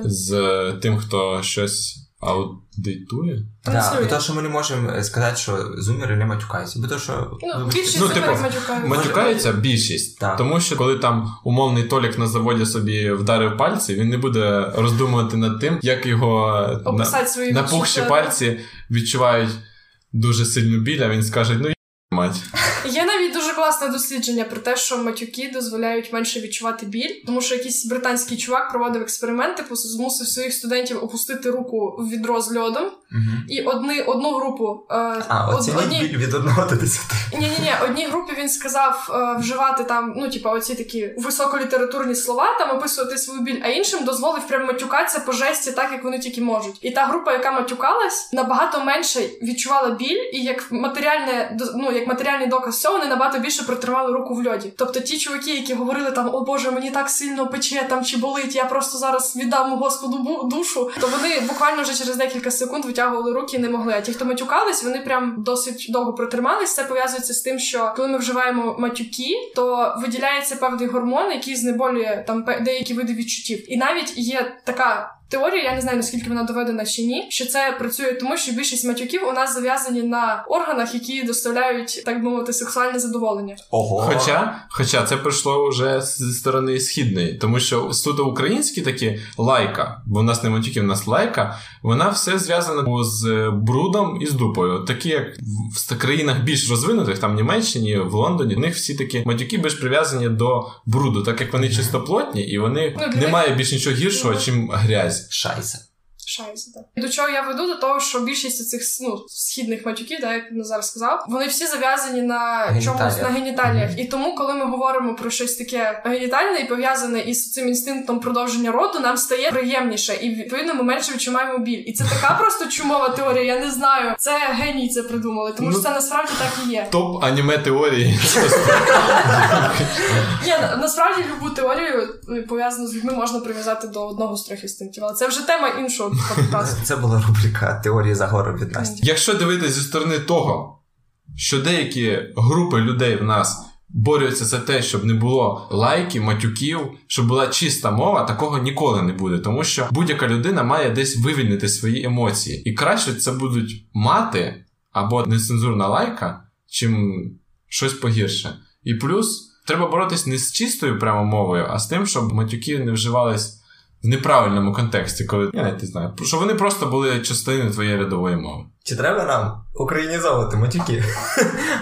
з тим, хто щось аудитує. Так, бо то, що ми не можемо сказати, що зумери не матюкаються. Бо то, що ну, більшість ну, типу, матюкаються. матюкаються більшість. Так. Тому що коли там умовний Толік на заводі собі вдарив пальці, він не буде роздумувати над тим, як його на, напухші пальці відчувають дуже сильну біль, а він скаже: ну мать. Є навіть дуже класне дослідження про те, що матюки дозволяють менше відчувати біль, тому що якийсь британський чувак проводив експерименти, змусив своїх студентів опустити руку в відро з льодом, угу. і одни, одну групу е, а, од, одні... біль від одного до десяти. Ні, ні, ні, одній групі він сказав е, вживати там, ну типа, оці такі високолітературні слова, там описувати свою біль, а іншим дозволив прям матюкатися по жесті, так як вони тільки можуть. І та група, яка матюкалась, набагато менше відчувала біль, і як матеріальне ну, як матеріальний доказ цього, вони набагато більше протримали руку в льоді. Тобто ті чуваки, які говорили там, о Боже, мені так сильно пече там чи болить, я просто зараз віддам Господу душу, то вони буквально вже через декілька секунд витягували руки і не могли. А ті, хто матюкались, вони прям досить довго протримались. Це пов'язується з тим, що коли ми вживаємо матюки, то виділяється певний гормон, який знеболює там деякі види відчуттів. І навіть є така теорія, я не знаю наскільки вона доведена чи ні, що це працює, тому що більшість матюків у нас зав'язані на органах, які доставляють, так би мовити, сексуальне задоволення. Ого. Хоча, хоча це прийшло вже зі сторони східної, тому що суто українські такі лайка, бо в нас не матюків, у нас лайка, вона все зв'язана з брудом і з дупою. Такі як в країнах більш розвинутих, там в Німеччині, в Лондоні, в них всі такі матюки більш прив'язані до бруду, так як вони чистоплотні, і вони ну, немає більш нічого гіршого, чим грязь. scheiße. Шайса, так. До чого я веду? До того, що більшість цих ну, східних матюків, так, як зараз сказав, вони всі зав'язані на чомусь на геніталіях. Mm-hmm. І тому, коли ми говоримо про щось таке генітальне і пов'язане із цим інстинктом продовження роду, нам стає приємніше, і відповідно ми менше відчуваємо біль. І це така просто чумова теорія. Я не знаю. Це геній це придумали, тому що ну, це насправді так і є. Топ аніме теорії. Ні, насправді любу теорію е, пов'язану з людьми можна прив'язати до одного з трьох інстинктів, але це вже тема іншого подкасту. Це була рубрика теорії загору від Насті. Якщо дивитися зі сторони того, що деякі групи людей в нас борються за те, щоб не було лайків, матюків, щоб була чиста мова, такого ніколи не буде. Тому що будь-яка людина має десь вивільнити свої емоції. І краще це будуть мати або нецензурна лайка, чим щось погірше. І плюс треба боротись не з чистою прямо мовою, а з тим, щоб матюки не вживались в неправильному контексті, коли я навіть не знаю, що вони просто були частиною твоєї рядової мови. Чи треба нам українізовувати матюки?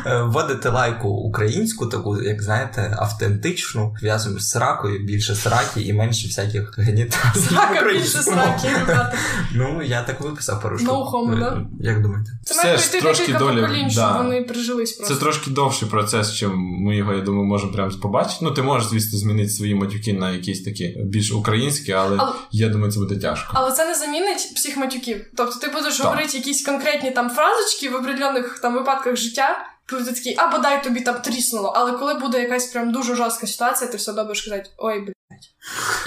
Е, Вводити лайку українську, таку, як знаєте, автентичну, в'язану з сракою, більше сраки і менше всяких геніталій. Срака більше сраки, ребята. Ну, я так виписав пару штук. No homo, да? Як думаєте? Це має ж пройти трошки декілька долі, поколінь, щоб вони прижились просто. Це трошки довший процес, чим ми його, я думаю, можемо прямо побачити. Ну, ти можеш, звісно, змінити свої матюки на якісь такі більш українські, Але- я думаю, це буде тяжко. Але це не замінить всіх матюків. Тобто ти будеш говорити якісь конкретні там фразочки в определених там випадках життя, коли ти такий, а бодай тобі там тріснуло. Але коли буде якась прям дуже жорстка ситуація, ти все одно будеш казати, ой, блядь.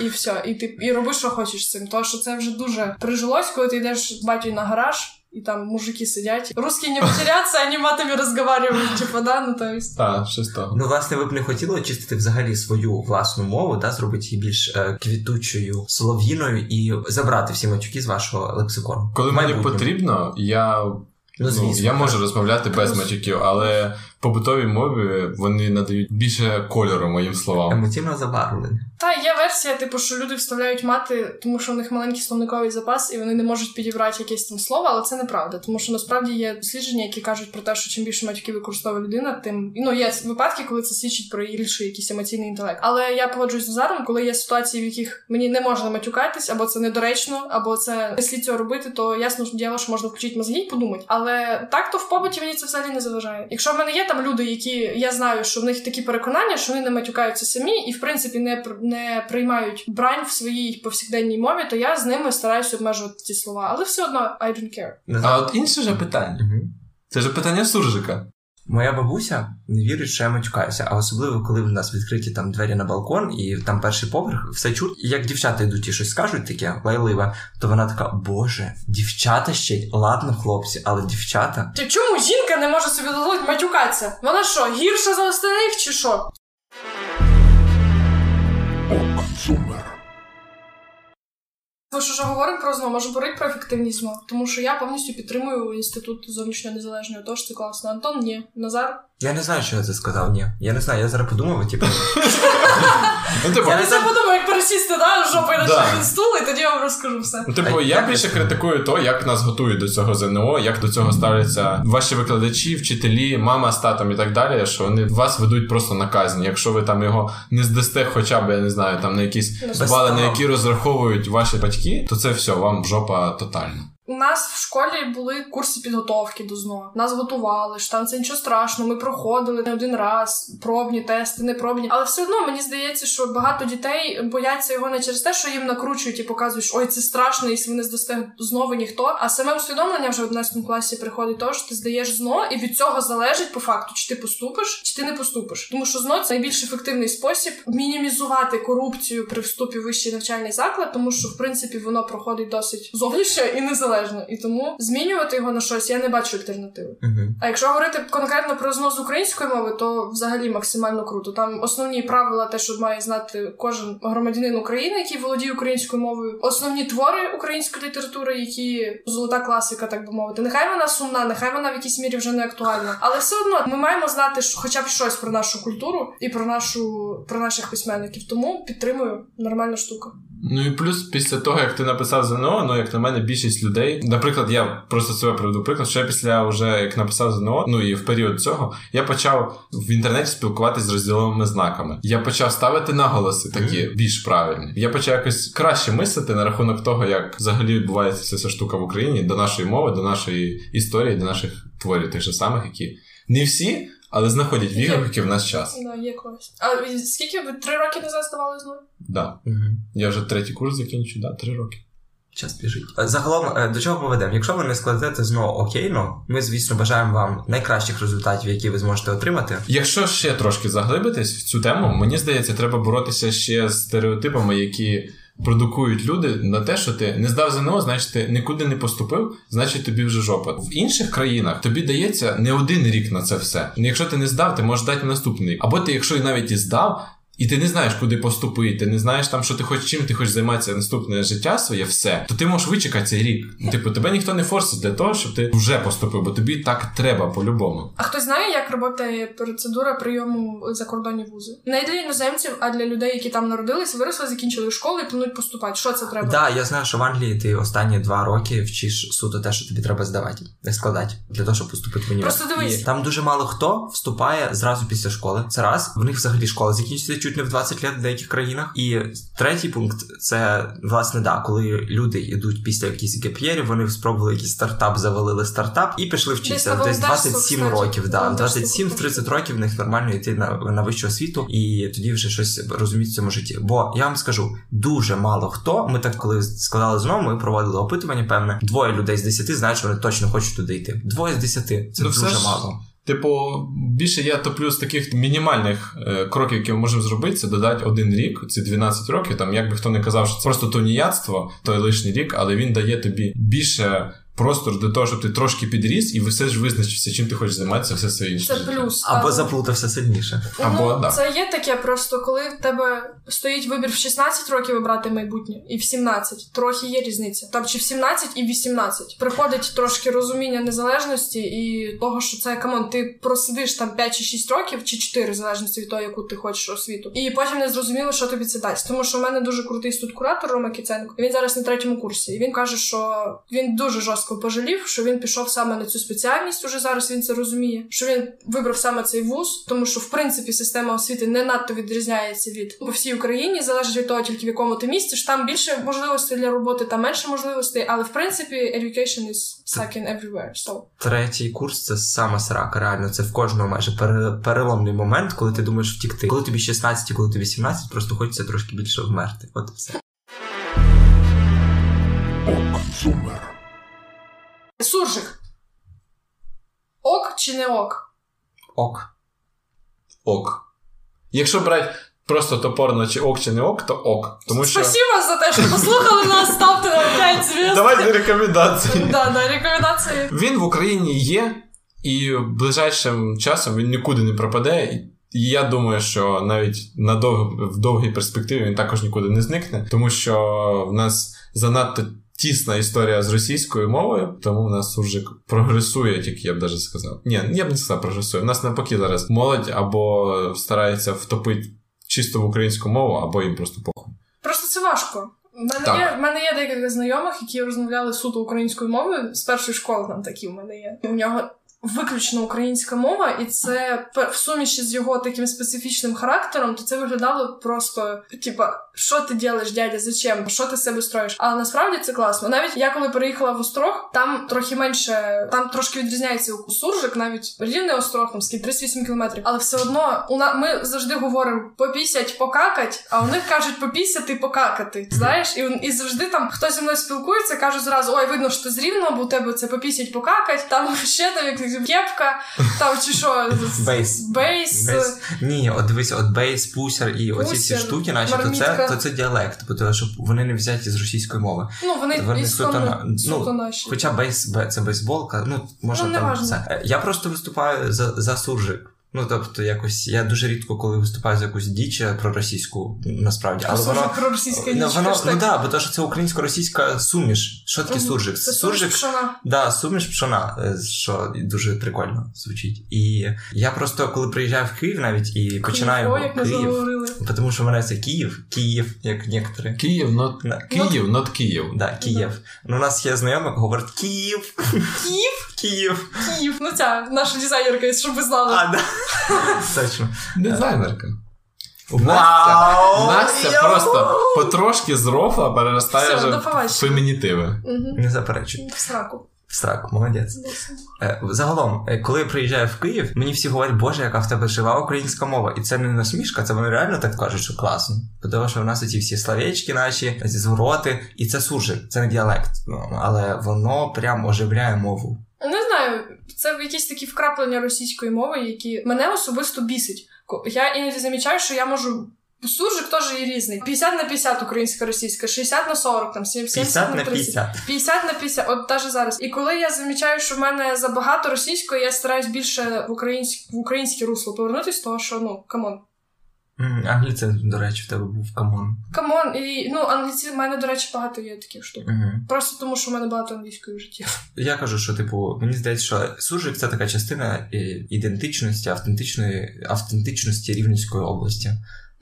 І все, і ти і роби, що хочеш з цим. Тому що це вже дуже прижилось, коли ти йдеш з батькою на гараж. І там мужики сидять. Русські не потеряться, вони матами розговорюють, типу, да, ну то есть. Так, щось того. Ну, власне, ви б не хотіли очистити взагалі свою власну мову, да, зробити її більш е, квітучою, солов'їною і забрати всі матюки з вашого лексикону. Коли мені потрібно, я, Ну, ну, звісно. я можу розмовляти без матюків, але побутові мові вони надають більше кольору моїм словам. Емоційно забарвлення. Та є версія, типу, що люди вставляють мати, тому що в них маленький словниковий запас, і вони не можуть підібрати якесь там слово, але це неправда. Тому що насправді є дослідження, які кажуть про те, що чим більше матюків використовує людина, тим ну є випадки, коли це свідчить про більший якийсь емоційний інтелект. Але я погоджуюсь з Назаром, коли є ситуації, в яких мені не можна матюкатись, або це недоречно, або це не слід цього робити, то ясно ж діло, що можна включити мозги і подумати. Але так то в побуті мені це взагалі не заважає. Якщо в мене є там люди, які я знаю, що в них такі переконання, що вони не матюкаються самі, і в принципі не не приймають брань в своїй повсякденній мові, то я з ними стараюся обмежувати ці слова. Але все одно I don't care. А от інше вже питання. Це ж питання суржика. Моя бабуся не вірить, що я матюкаюся, а особливо, коли в нас відкриті там двері на балкон, і там перший поверх, все чут. І як дівчата йдуть і щось скажуть таке лайливе, то вона така: Боже, дівчата ще й ладно, хлопці, але дівчата. Чи чому жінка не може собі дозволити матюкатися? Вона що, гірша за остальних чи що? Ми ж вже говоримо про ЗНО, можемо говорити про ефективність тому що я повністю підтримую інститут зовнішньо незалежної тож це класно. Антон, ні. Назар. Я не знаю, що я це сказав. Ні. Я не знаю, я зараз подумав, типу. Ну, типу, Я не це знаю. подумаю, як пересісти, да, жопою на да. стул, і тоді я вам розкажу все. Ну, типу, я більше критикую то, як нас готують до цього ЗНО, як до цього ставляться ваші викладачі, вчителі, мама з татом і так далі, що вони вас ведуть просто на казні. Якщо ви там його не здасте, хоча б я не знаю, там на якісь Без бали, на які розраховують ваші батьки, то це все, вам жопа тотальна. У нас в школі були курси підготовки до ЗНО. Нас готували, що там це нічого страшного. Ми проходили не один раз, пробні тести, не пробні. Але все одно мені здається, що багато дітей бояться його не через те, що їм накручують і показують, що ой, це страшно, якщо ви не знову ніхто. А саме усвідомлення вже в 11 класі приходить того, що ти здаєш ЗНО, і від цього залежить по факту, чи ти поступиш, чи ти не поступиш. Тому що ЗНО це найбільш ефективний спосіб мінімізувати корупцію при вступі в вищий навчальний заклад, тому що в принципі воно проходить досить зовніше і незалежно. І тому змінювати його на щось я не бачу альтернативи. Мгм. А якщо говорити конкретно про ЗНО з української мови, то взагалі максимально круто. Там основні правила, те, що має знати кожен громадянин України, який володіє українською мовою, основні твори української літератури, які золота класика, так би мовити. Нехай вона сумна, нехай вона в якійсь мірі вже не актуальна, але все одно ми маємо знати що- хоча б щось про нашу культуру і про нашу про наших письменників. Тому підтримую нормальна штука. Ну і плюс після того, як ти написав ЗНО, ну як на мене, більшість людей, наприклад, я просто себе приведу приклад, що я після вже як написав ЗНО, ну і в період цього я почав в інтернеті спілкуватися з розділовими знаками. Я почав ставити наголоси такі більш правильні. Я почав якось краще мислити на рахунок того, як взагалі відбувається вся ця штука в Україні до нашої мови, до нашої історії, до наших творів, тих же самих, які не всі, але знаходять відгуки в наш час. Да, є клас. А скільки ви три роки назад здавали ЗНО? Да. Мгм. Я вже третій курс закінчу, да, три роки. Час біжить. Е, Загалом, е, до чого ми ведемо? Якщо ви не складете знову окейно, ми, звісно, бажаємо вам найкращих результатів, які ви зможете отримати. Якщо ще трошки заглибитись в цю тему, мені здається, треба боротися ще з стереотипами, які продукують люди на те, що ти не здав ЗНО, значить ти нікуди не поступив, значить тобі вже жопа. В інших країнах тобі дається не один рік на це все. Якщо ти не здав, ти можеш дати наступний. Або ти, якщо і навіть і здав. І ти не знаєш, куди поступити, не знаєш там, що ти хочеш чим ти хочеш займатися наступне життя своє, все, то ти можеш вичекати цей рік. Типу, тебе ніхто не форсить для того, щоб ти вже поступив, бо тобі так треба по-любому. А хтось знає, як працює процедура прийому закордонні вузи? Не для іноземців, а для людей, які там народились, виросли, закінчили школу і планують поступати. Що це треба? Да, я знаю, що в Англії ти останні два роки вчиш суто те, що тобі треба здавати, не складати для того, щоб поступити в універ. Просто дивись. І там дуже мало хто вступає зразу після школи. Це раз. В них взагалі школа закінчується чуть не в 20 років в деяких країнах. І третій пункт це власне да, коли люди йдуть після якісь геп'єрів, вони спробували якийсь стартап, завалили стартап і пішли вчитися. Десь Десь 27 волонтерство, років. Да, 27-30 років в них нормально йти на, на вищу освіту, і тоді вже щось розуміти в цьому житті. Бо я вам скажу, дуже мало хто. Ми так коли складали знову, ми проводили опитування. Певне, двоє людей з 10 знають, що вони точно хочуть туди йти. Двоє з 10. Це Ну, все дуже ж- мало. Типу, більше я топлю з таких мінімальних е, кроків, які ми можемо зробити, це додати один рік, ці 12 років. Там як би хто не казав, що це просто туніяцтво, той лишній рік, але він дає тобі більше простор для того, щоб ти трошки підріс і все ж визначився, чим ти хочеш займатися все своє інше. Це життя. плюс. Або заплутався сильніше. Або, ну, да. це є таке просто, коли в тебе стоїть вибір в 16 років вибрати майбутнє, і в 17. Трохи є різниця. Там чи в 17 і в 18. Приходить трошки розуміння незалежності і того, що це come on, ти просидиш там 5 чи 6 років, чи 4, в залежності від того, яку ти хочеш освіту. І потім не зрозуміло, що тобі це дасть. Тому що в мене дуже крутий студкуратор Рома Кіценко. Він зараз на третьому курсі. І він каже, що він дуже жорстко пожалів, що він пішов саме на цю спеціальність. Уже зараз він це розуміє. Що він вибрав саме цей вуз, тому що в принципі система освіти не надто відрізняється від по всій Україні, залежить від того, тільки в якому ти місці. ж Там більше можливостей для роботи, там менше можливостей, але в принципі education is sucking everywhere. So. Третій курс це саме срака. Реально, це в кожного майже пере- переломний момент, коли ти думаєш втікти. Коли тобі 16, коли тобі 17, просто хочеться трошки більше вмерти. От і все. Окзумер. Суржик. Ок чи не ок? Ок. Ок. Якщо брати просто топорно чи ок, чи не ок, то ок. Тому що. Спасибо за те, що послухали нас, ставте нам 5 зв'язок. Давайте рекомендації. Да, да, рекомендації. Він в Україні є, і ближайшим часом він нікуди не пропаде. І я думаю, що навіть на дов... в довгій перспективі він також нікуди не зникне, тому що в нас занадто тісна історія з російською мовою, тому в нас суржик прогресує, тільки я б даже сказав. Ні, я б не сказав прогресує. У нас навпаки зараз молодь або старається втопити чисто в українську мову, або їм просто похуй. Просто це важко. У мене, Так. є, в мене є декілька знайомих, які розмовляли суто українською мовою. З першої школи там такі в мене є. У нього виключно українська мова, і це в суміші з його таким специфічним характером, то це виглядало просто, типа, що ти робиш, дядя, зачем? Що ти себе строїш? Але насправді це класно. Навіть я коли переїхала в Острог, там трохи менше, там трошки відрізняється Суржик, навіть рівний Острог, там скільки 38 кілометрів. Але все одно у на ми завжди говоримо попісять, покакать, а у них кажуть попісяти, покакати. Знаєш, і, і завжди там хто зі мною спілкується, каже зразу: ой, видно, що ти з рівного, бо у тебе це попісять, покакать. Там ще там як кепка, там чи що Бейс. бейс. Бейс. Ні, от дивись, от бейс, пусер і оці всі штуки, наче то це, то це діалект, бо тому що вони не взяті з російської мови. Ну вони, Вони суто на- ну, суто наші. Хоча бейс, це бейсболка, ну може Ну, там це. Е, Я просто виступаю за, за суржик. Ну, тобто, якось я дуже рідко, коли виступаю за якусь діч про російську, насправді, але воно. про російське Ну, ніч. воно, ну да, бо то, що це українсько-російська суміш. Що таке суржик? Це суржик, пшона. Да, суміш пшона, е, що дуже прикольно звучить. І я просто коли приїжджаю в Київ навіть і починаю О, як Київ, тому що в мене це Київ, Київ, як некоторі. Київ, not Да. Київ, not Київ. Да, Київ. Ну, у нас є знайомий, який говорить Київ, Київ, Київ. Київ. Ну ця наша дизайнерка, щоб ви знали. А, да. Точно. Дизайнерка. Вау! Настя просто потрошки з рофла переростає вже в фемінітиви. Не заперечуй. В сраку. Страк, молодець. Е, Загалом, е, коли я приїжджаю в Київ, мені всі говорять, боже, яка в тебе жива українська мова. І це не насмішка, це вони реально так кажуть, що класно. Тому що в нас ці всі словечки наші, ці звороти, і це суржик, це не діалект. Ну, але воно прям оживляє мову. Не знаю, це якісь такі вкраплення російської мови, які мене особисто бісить. Я іноді замічаю, що я можу Суржик теж є різний. 50 на 50 українська російська, 60 на 40, там 70 50 на 30. 50. 50 на 50, от навіть зараз. І коли я замічаю, що в мене забагато російської, я стараюсь більше в українськ... в українське русло повернутися, того що ну come on. Англіцизм, до речі, в тебе був come on. Come on, і ну англійці в мене, до речі, багато є таких штук. Мгм. Просто тому, що в мене багато англійської в житті. Я кажу, що типу, мені здається, що суржик це така частина е, ідентичності, автентичної автентичності Рівненської області.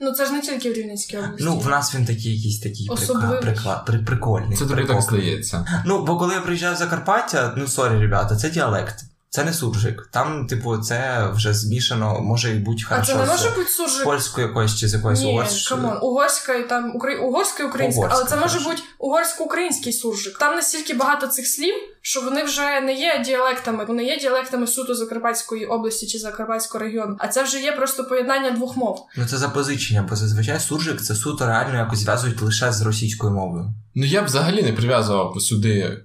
Ну це ж не тільки в Рівненській області. Ну, в нас він такий якийсь такий Особливий. прикла, при, прикольний. Це тобі так здається. Ну, бо коли я приїжджаю в Закарпаття, ну sorry, ребята, це діалект. Це не суржик. Там, типу, це вже змішано, може і будь а це не може бути суржик. польською якоюсь чи з якоюсь Ні, угорською. come on, угорська і там укра... угорська і українська, Угорська, але це може бути угорсько-український суржик. Там настільки багато цих слів, що вони вже не є діалектами, вони є діалектами суто Закарпатської області чи Закарпатського регіону. А це вже є просто поєднання двох мов. Ну це запозичення, бо зазвичай суржик це суто реально якось зв'язують лише з російською мовою. Ну я б взагалі не прив'язував сюди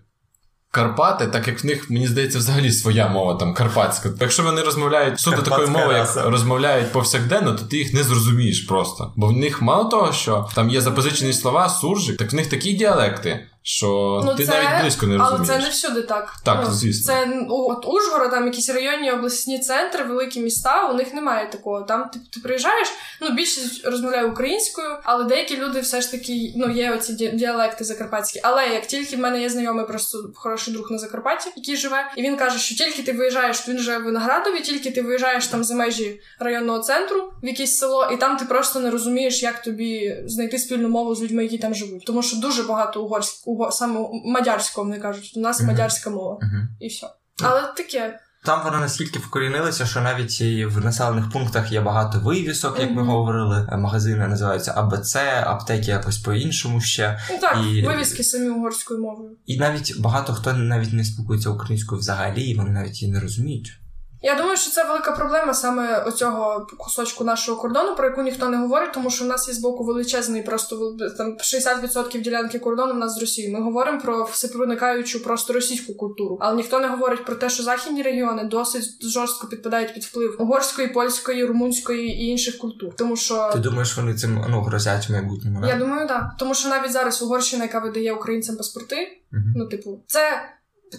Карпати, так як в них, мені здається, взагалі своя мова там карпатська. Якщо вони розмовляють суто такою мовою, як розмовляють повсякденно, то ти їх не зрозумієш просто. Бо в них мало того, що там є запозичені слова, суржик, так в них такі діалекти, що ти навіть близько не розумієш. Ну, Але це не всюди так. Так, ну, звісно. Це ну, от Ужгород, там якісь районні обласні центри, великі міста, у них немає такого. Там ти, ти приїжджаєш, ну більшість розмовляє українською, але деякі люди все ж таки ну є оці ді- діалекти закарпатські. Але як тільки в мене є знайомий просто хороший друг на Закарпатті, який живе, і він каже, що тільки ти виїжджаєш, він живе в Виноградові, тільки ти виїжджаєш там за межі районного центру в якесь село, і там ти просто не розумієш, як тобі знайти спільну мову з людьми, які там живуть. Тому що дуже багато угорськ, уго, саме мадярського вони кажуть. У нас мадярська мова, і все. Але таке. Там воно настільки вкорінилося, що навіть і в населених пунктах є багато вивісок, як ми говорили. Магазини називаються АБЦ, аптеки якось по-іншому ще. Ну так, І- вивіски самі угорською мовою. І навіть багато хто навіть не спілкується українською взагалі, і вони навіть її не розуміють. Я думаю, що це велика проблема саме оцього кусочку нашого кордону, про яку ніхто не говорить, тому що в нас є з боку величезний, просто там 60% ділянки кордону в нас з Росією. Ми говоримо про всепроникаючу просто російську культуру, але ніхто не говорить про те, що західні регіони досить жорстко підпадають під вплив угорської, польської, румунської і інших культур. Тому що Ти думаєш, вони цим ну, грозять майбутньому? да? я думаю, так. Тому що навіть зараз Угорщина, яка видає українцям паспорти, Мгм. Ну, типу, це,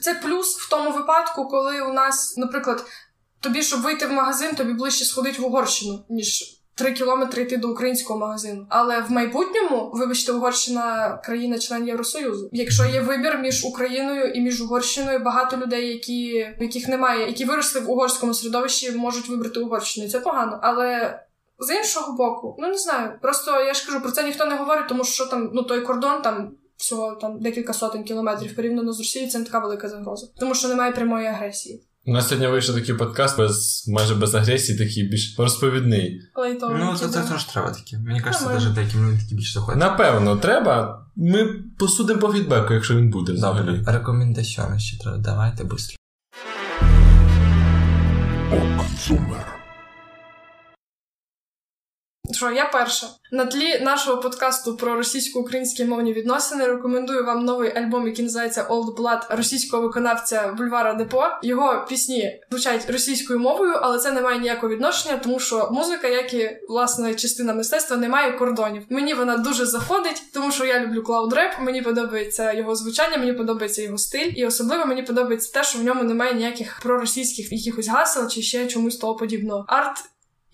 це плюс в тому випадку, коли у нас, наприклад, тобі, щоб вийти в магазин, тобі ближче сходити в Угорщину, ніж три кілометри йти до українського магазину. Але в майбутньому, вибачте, Угорщина країна-член Євросоюзу. Якщо є вибір між Україною і між Угорщиною, багато людей, які, яких немає, які виросли в угорському середовищі, можуть вибрати Угорщину. Це погано. Але. З іншого боку, ну не знаю. Просто я ж кажу, про це ніхто не говорить, тому що там ну той кордон там всього там декілька сотень кілометрів порівняно з Росією, це не така велика загроза, тому що немає прямої агресії. У нас сьогодні вийшов такий подкаст без майже без агресії, такий більш розповідний. Лайтовий, Ну, це, це теж треба таке. Мені кажеться, навіть деяким людям такі більше заходять. Напевно, треба. Ми посудимо по фідбеку, якщо він буде взагалі. Добре, рекомендаціони ще треба. Давайте швидко. Що я перша на тлі нашого подкасту про російсько-українські мовні відносини рекомендую вам новий альбом, який називається Old Blood російського виконавця Бульвара Депо. Його пісні звучать російською мовою, але це не має ніякого відношення, тому що музика, як і власне частина мистецтва, не має кордонів. Мені вона дуже заходить, тому що я люблю клауд реп. Мені подобається його звучання, мені подобається його стиль, і особливо мені подобається те, що в ньому немає ніяких проросійських якихось гасел чи ще чомусь того подібного. Арт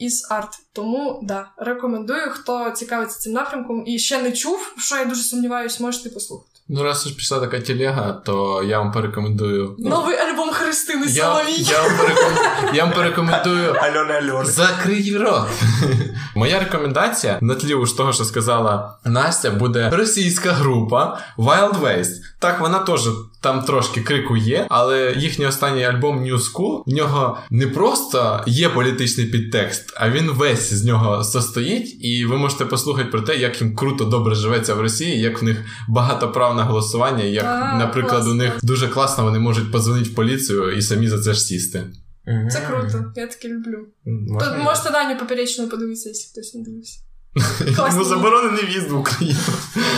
із арт. Тому да, рекомендую, хто цікавиться цим напрямком і ще не чув, що я дуже сумніваюсь, можете послухати. Ну, раз уж пішла така телега, то я вам порекомендую. Ну, Новий альбом Христини я, Соловій. я, вам пореком... я вам порекомендую. Альона Альона. Закрий рот. Моя рекомендація на тлі уж того, що сказала Настя, буде російська група Wild Waste. Так, вона теж там трошки крику є, але їхній останній альбом New School, в нього не просто є політичний підтекст, а він весь з нього состоїть, і ви можете послухати про те, як їм круто добре живеться в Росії, як в них багатоправне голосування, як, А, наприклад, клас, у них дуже класно вони можуть подзвонити в поліцію і самі за це ж сісти. Це круто, я таке люблю. Можна Тут я? можете Даню поперечну подивитися, якщо хтось не дивився. Йому заборонений в'їзд в Україну.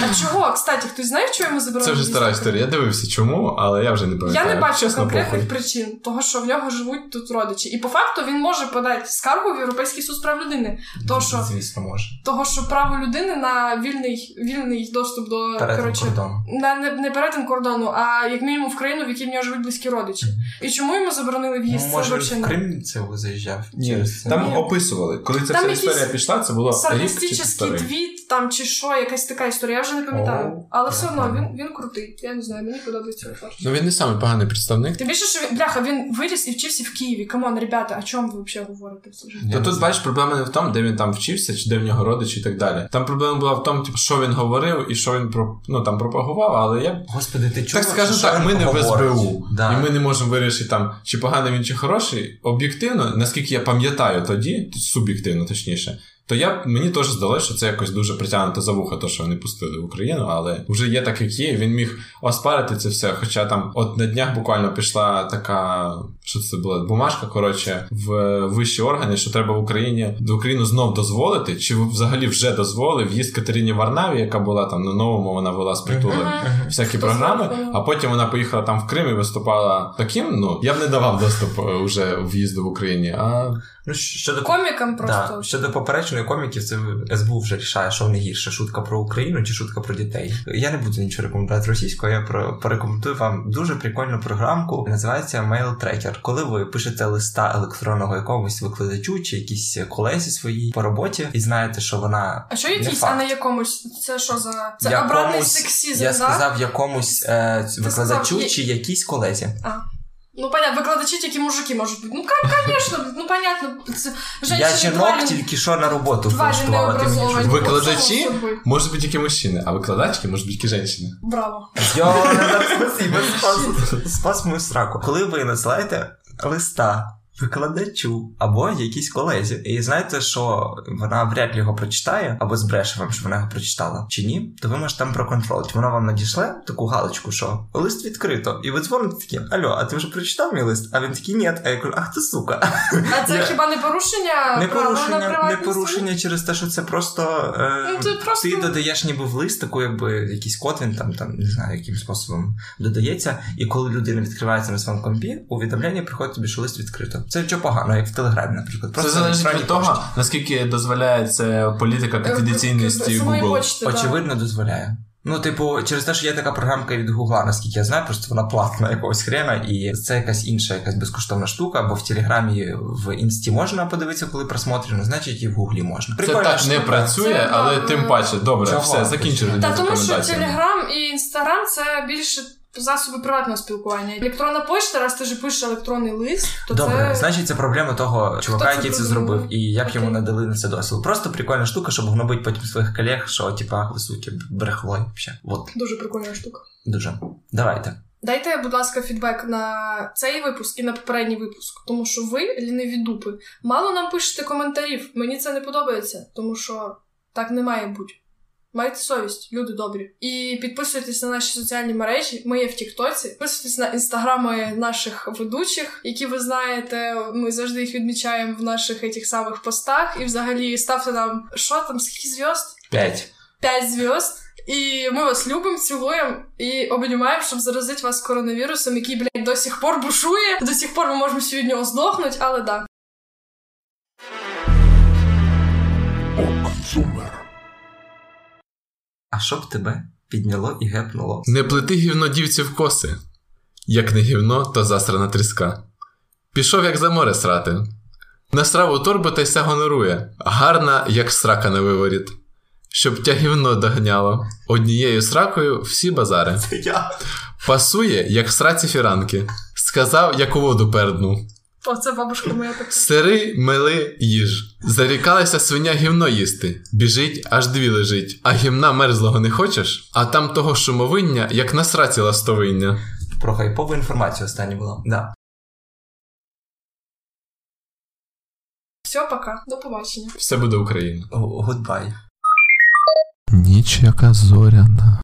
А чого? Кстати, хтось знає, чого йому заборонено? Це вже стара історія. Я дивився, чому, але я вже не Я не бачу Чесно, конкретних похуй. причин, того, що в нього живуть тут родичі. І по факту він може подати скаргу в Європейський суд прав людини. То, що, Звісно, може. того, що право людини на вільний, вільний доступ до Перетин коротше, кордону. на не, не перетин кордону, а як мінімум в країну, в якій в нього живуть близькі родичі. І чому йому заборонили в'їзд? Ну, це може, взагалі в Крим це заїжджав. Ні, через там Ні. описували. Коли ця вся якісь історія пішла, це було рік чи твіт там чи що, якась така історія, я вже не пам'ятаю. О, Але все одно він, він крутий. Я не знаю, мені подобається його творчість. Ну він не самий поганий представник. Тим більше, що він, бляха, він виріс і вчився в Києві. Come on, ребята, о чому ви взагалі говорите не тут бачиш, проблема не в тому, де він там вчився, чи де в нього родичі і так далі. Там проблема була в тому, типу, що він говорив і що він про ну там пропагував, але я Господи, ти чув? так скажемо так, ми не в? СБУ, Да. і ми не можемо вирішити там, чи поганий він, чи хороший. Об'єктивно, наскільки я пам'ятаю тоді, суб'єктивно точніше. То я мені теж здалося, що це якось дуже притягнуто за вуха, то що вони пустили в Україну, але вже є так, як є. Він міг оспарити це все. Хоча там, от на днях буквально пішла така, що це була бумажка, коротше, в вищі органи, що треба в Україні в Україну знов дозволити, чи взагалі вже дозволив в'їзд Катерині Варнаві, яка була там на новому, вона вела з притулем всякі програми, а потім вона поїхала там в Крим і виступала таким. Ну я б не давав доступ е, уже в'їзду в Україні. А Ну, щодо Комікам просто. Да. Щодо попередженої коміків, це СБУ вже рішає, що вони гірше: шутка про Україну чи шутка про дітей. Я не буду нічого рекомендувати російською, я про порекомендую вам дуже прикольну програмку. Називається Mail Tracker. Коли ви пишете листа електронного якомусь викладачу чи якійсь колезі своїй по роботі, і знаєте, що вона А що не факт. а не якомусь? Це що за. Це Якомусь- обратний сексізм, я сказав якомусь е, викладачу сказав, чи якійсь колезі. Ну, понятно, викладачі тільки мужики можуть бути. Ну, звісно, конечно, ну понятно. Це, Я жінок тварі- тільки що на роботу влаштувала. Ти мені щось Викладачі? можуть бути тільки мужчини, а викладачки можуть бути тільки жінки. Браво. Йо, спасибо, спас, спас мою сраку. Коли ви надсилаєте листа викладачу або якійсь колезі, і знаєте, що вона вряд ли його прочитає, або збреше вам, що вона його прочитала, чи ні, то ви можете там проконтролити. Вона вам надішле таку галочку, що лист відкрито, і ви дзвоните такі, алло, а ти вже прочитав мій лист? А він такий, ні, а я кажу, ах ти сука. А це хіба не порушення? Не порушення, не порушення через те, що це просто, е, Ну, просто- ти додаєш ніби в лист, таку якби якийсь код, він там, там не знаю, яким способом додається. І коли людина відкривається на своєму компі, увідомлення приходить тобі, що лист відкрито. Це нічого погано, як в Телеграмі, наприклад. Це Просто залежить від того, пошти. наскільки дозволяє це політика Е, конфіденційності Google. почти, да. Очевидно, дозволяє. Ну, типу, через те, що є така програмка від Гугла, наскільки я знаю, просто вона платна якогось хрена, і це якась інша, якась безкоштовна штука, бо в Телеграмі в інсті можна подивитися, коли просмотрено, значить і в Гуглі можна. Це Прикольна так не штука. працює, Це, але да, тим паче, добре, Чого? все, закінчили Та тому що. Телеграм і Інстаграм це більше засоби приватного спілкування. Електронна почта, раз ти ж пишеш електронний лист, то Добре, це значить, це проблема того чувака, який це зробив, і як Окей. йому надали на це дозвіл. Просто прикольна штука, щоб гнобити потім своїх колег, що типа, ах, ви суки, брехло і взагалі. От, дуже прикольна штука. дуже. Давайте. Дайте, будь ласка, фідбек на цей випуск і на попередній випуск, тому що ви, ліниві дупи, мало нам пишете коментарів. Мені це не подобається, тому що так не має бути. Майте совість, люди добрі. І підписуйтесь на наші соціальні мережі. Ми є в Тіктоці. Підписуйтесь на інстаграми наших ведучих, які ви знаєте. Ми завжди їх відмічаємо в наших этих самих постах. І взагалі ставте нам що там, скільки зв'язд? П'ять. 5 зв'язд. І ми вас любимо, цілуємо і обнімаємо, щоб заразити вас коронавірусом, який, блядь, до сих пор бушує. До сих пор ми можемо сьогодні оздохнути, але да. Окцумер. А щоб тебе підняло і гепнуло. Не плети гівно дівці в коси. Як не гівно, то засрана тріска. Пішов, як за море срати. Насрав у торбу та й ся гонорує, гарна, як срака на виворіт. Щоб тя гівно догняло, однією сракою всі базари. Це я. Пасує, як сраці фіранки. Сказав, як у воду перднув. Оце бабушка моя така. Сири, мили, їж. Зарікалася свиня гівно їсти. Біжить, аж дві лежить. А гімна мерзлого не хочеш? А там того шумовиння, як на сраці ластовиння. Про хайпову інформацію останнє було. Да. Все, пока. До побачення. Все буде Україна. Гудбай. Ніч яка зоряна,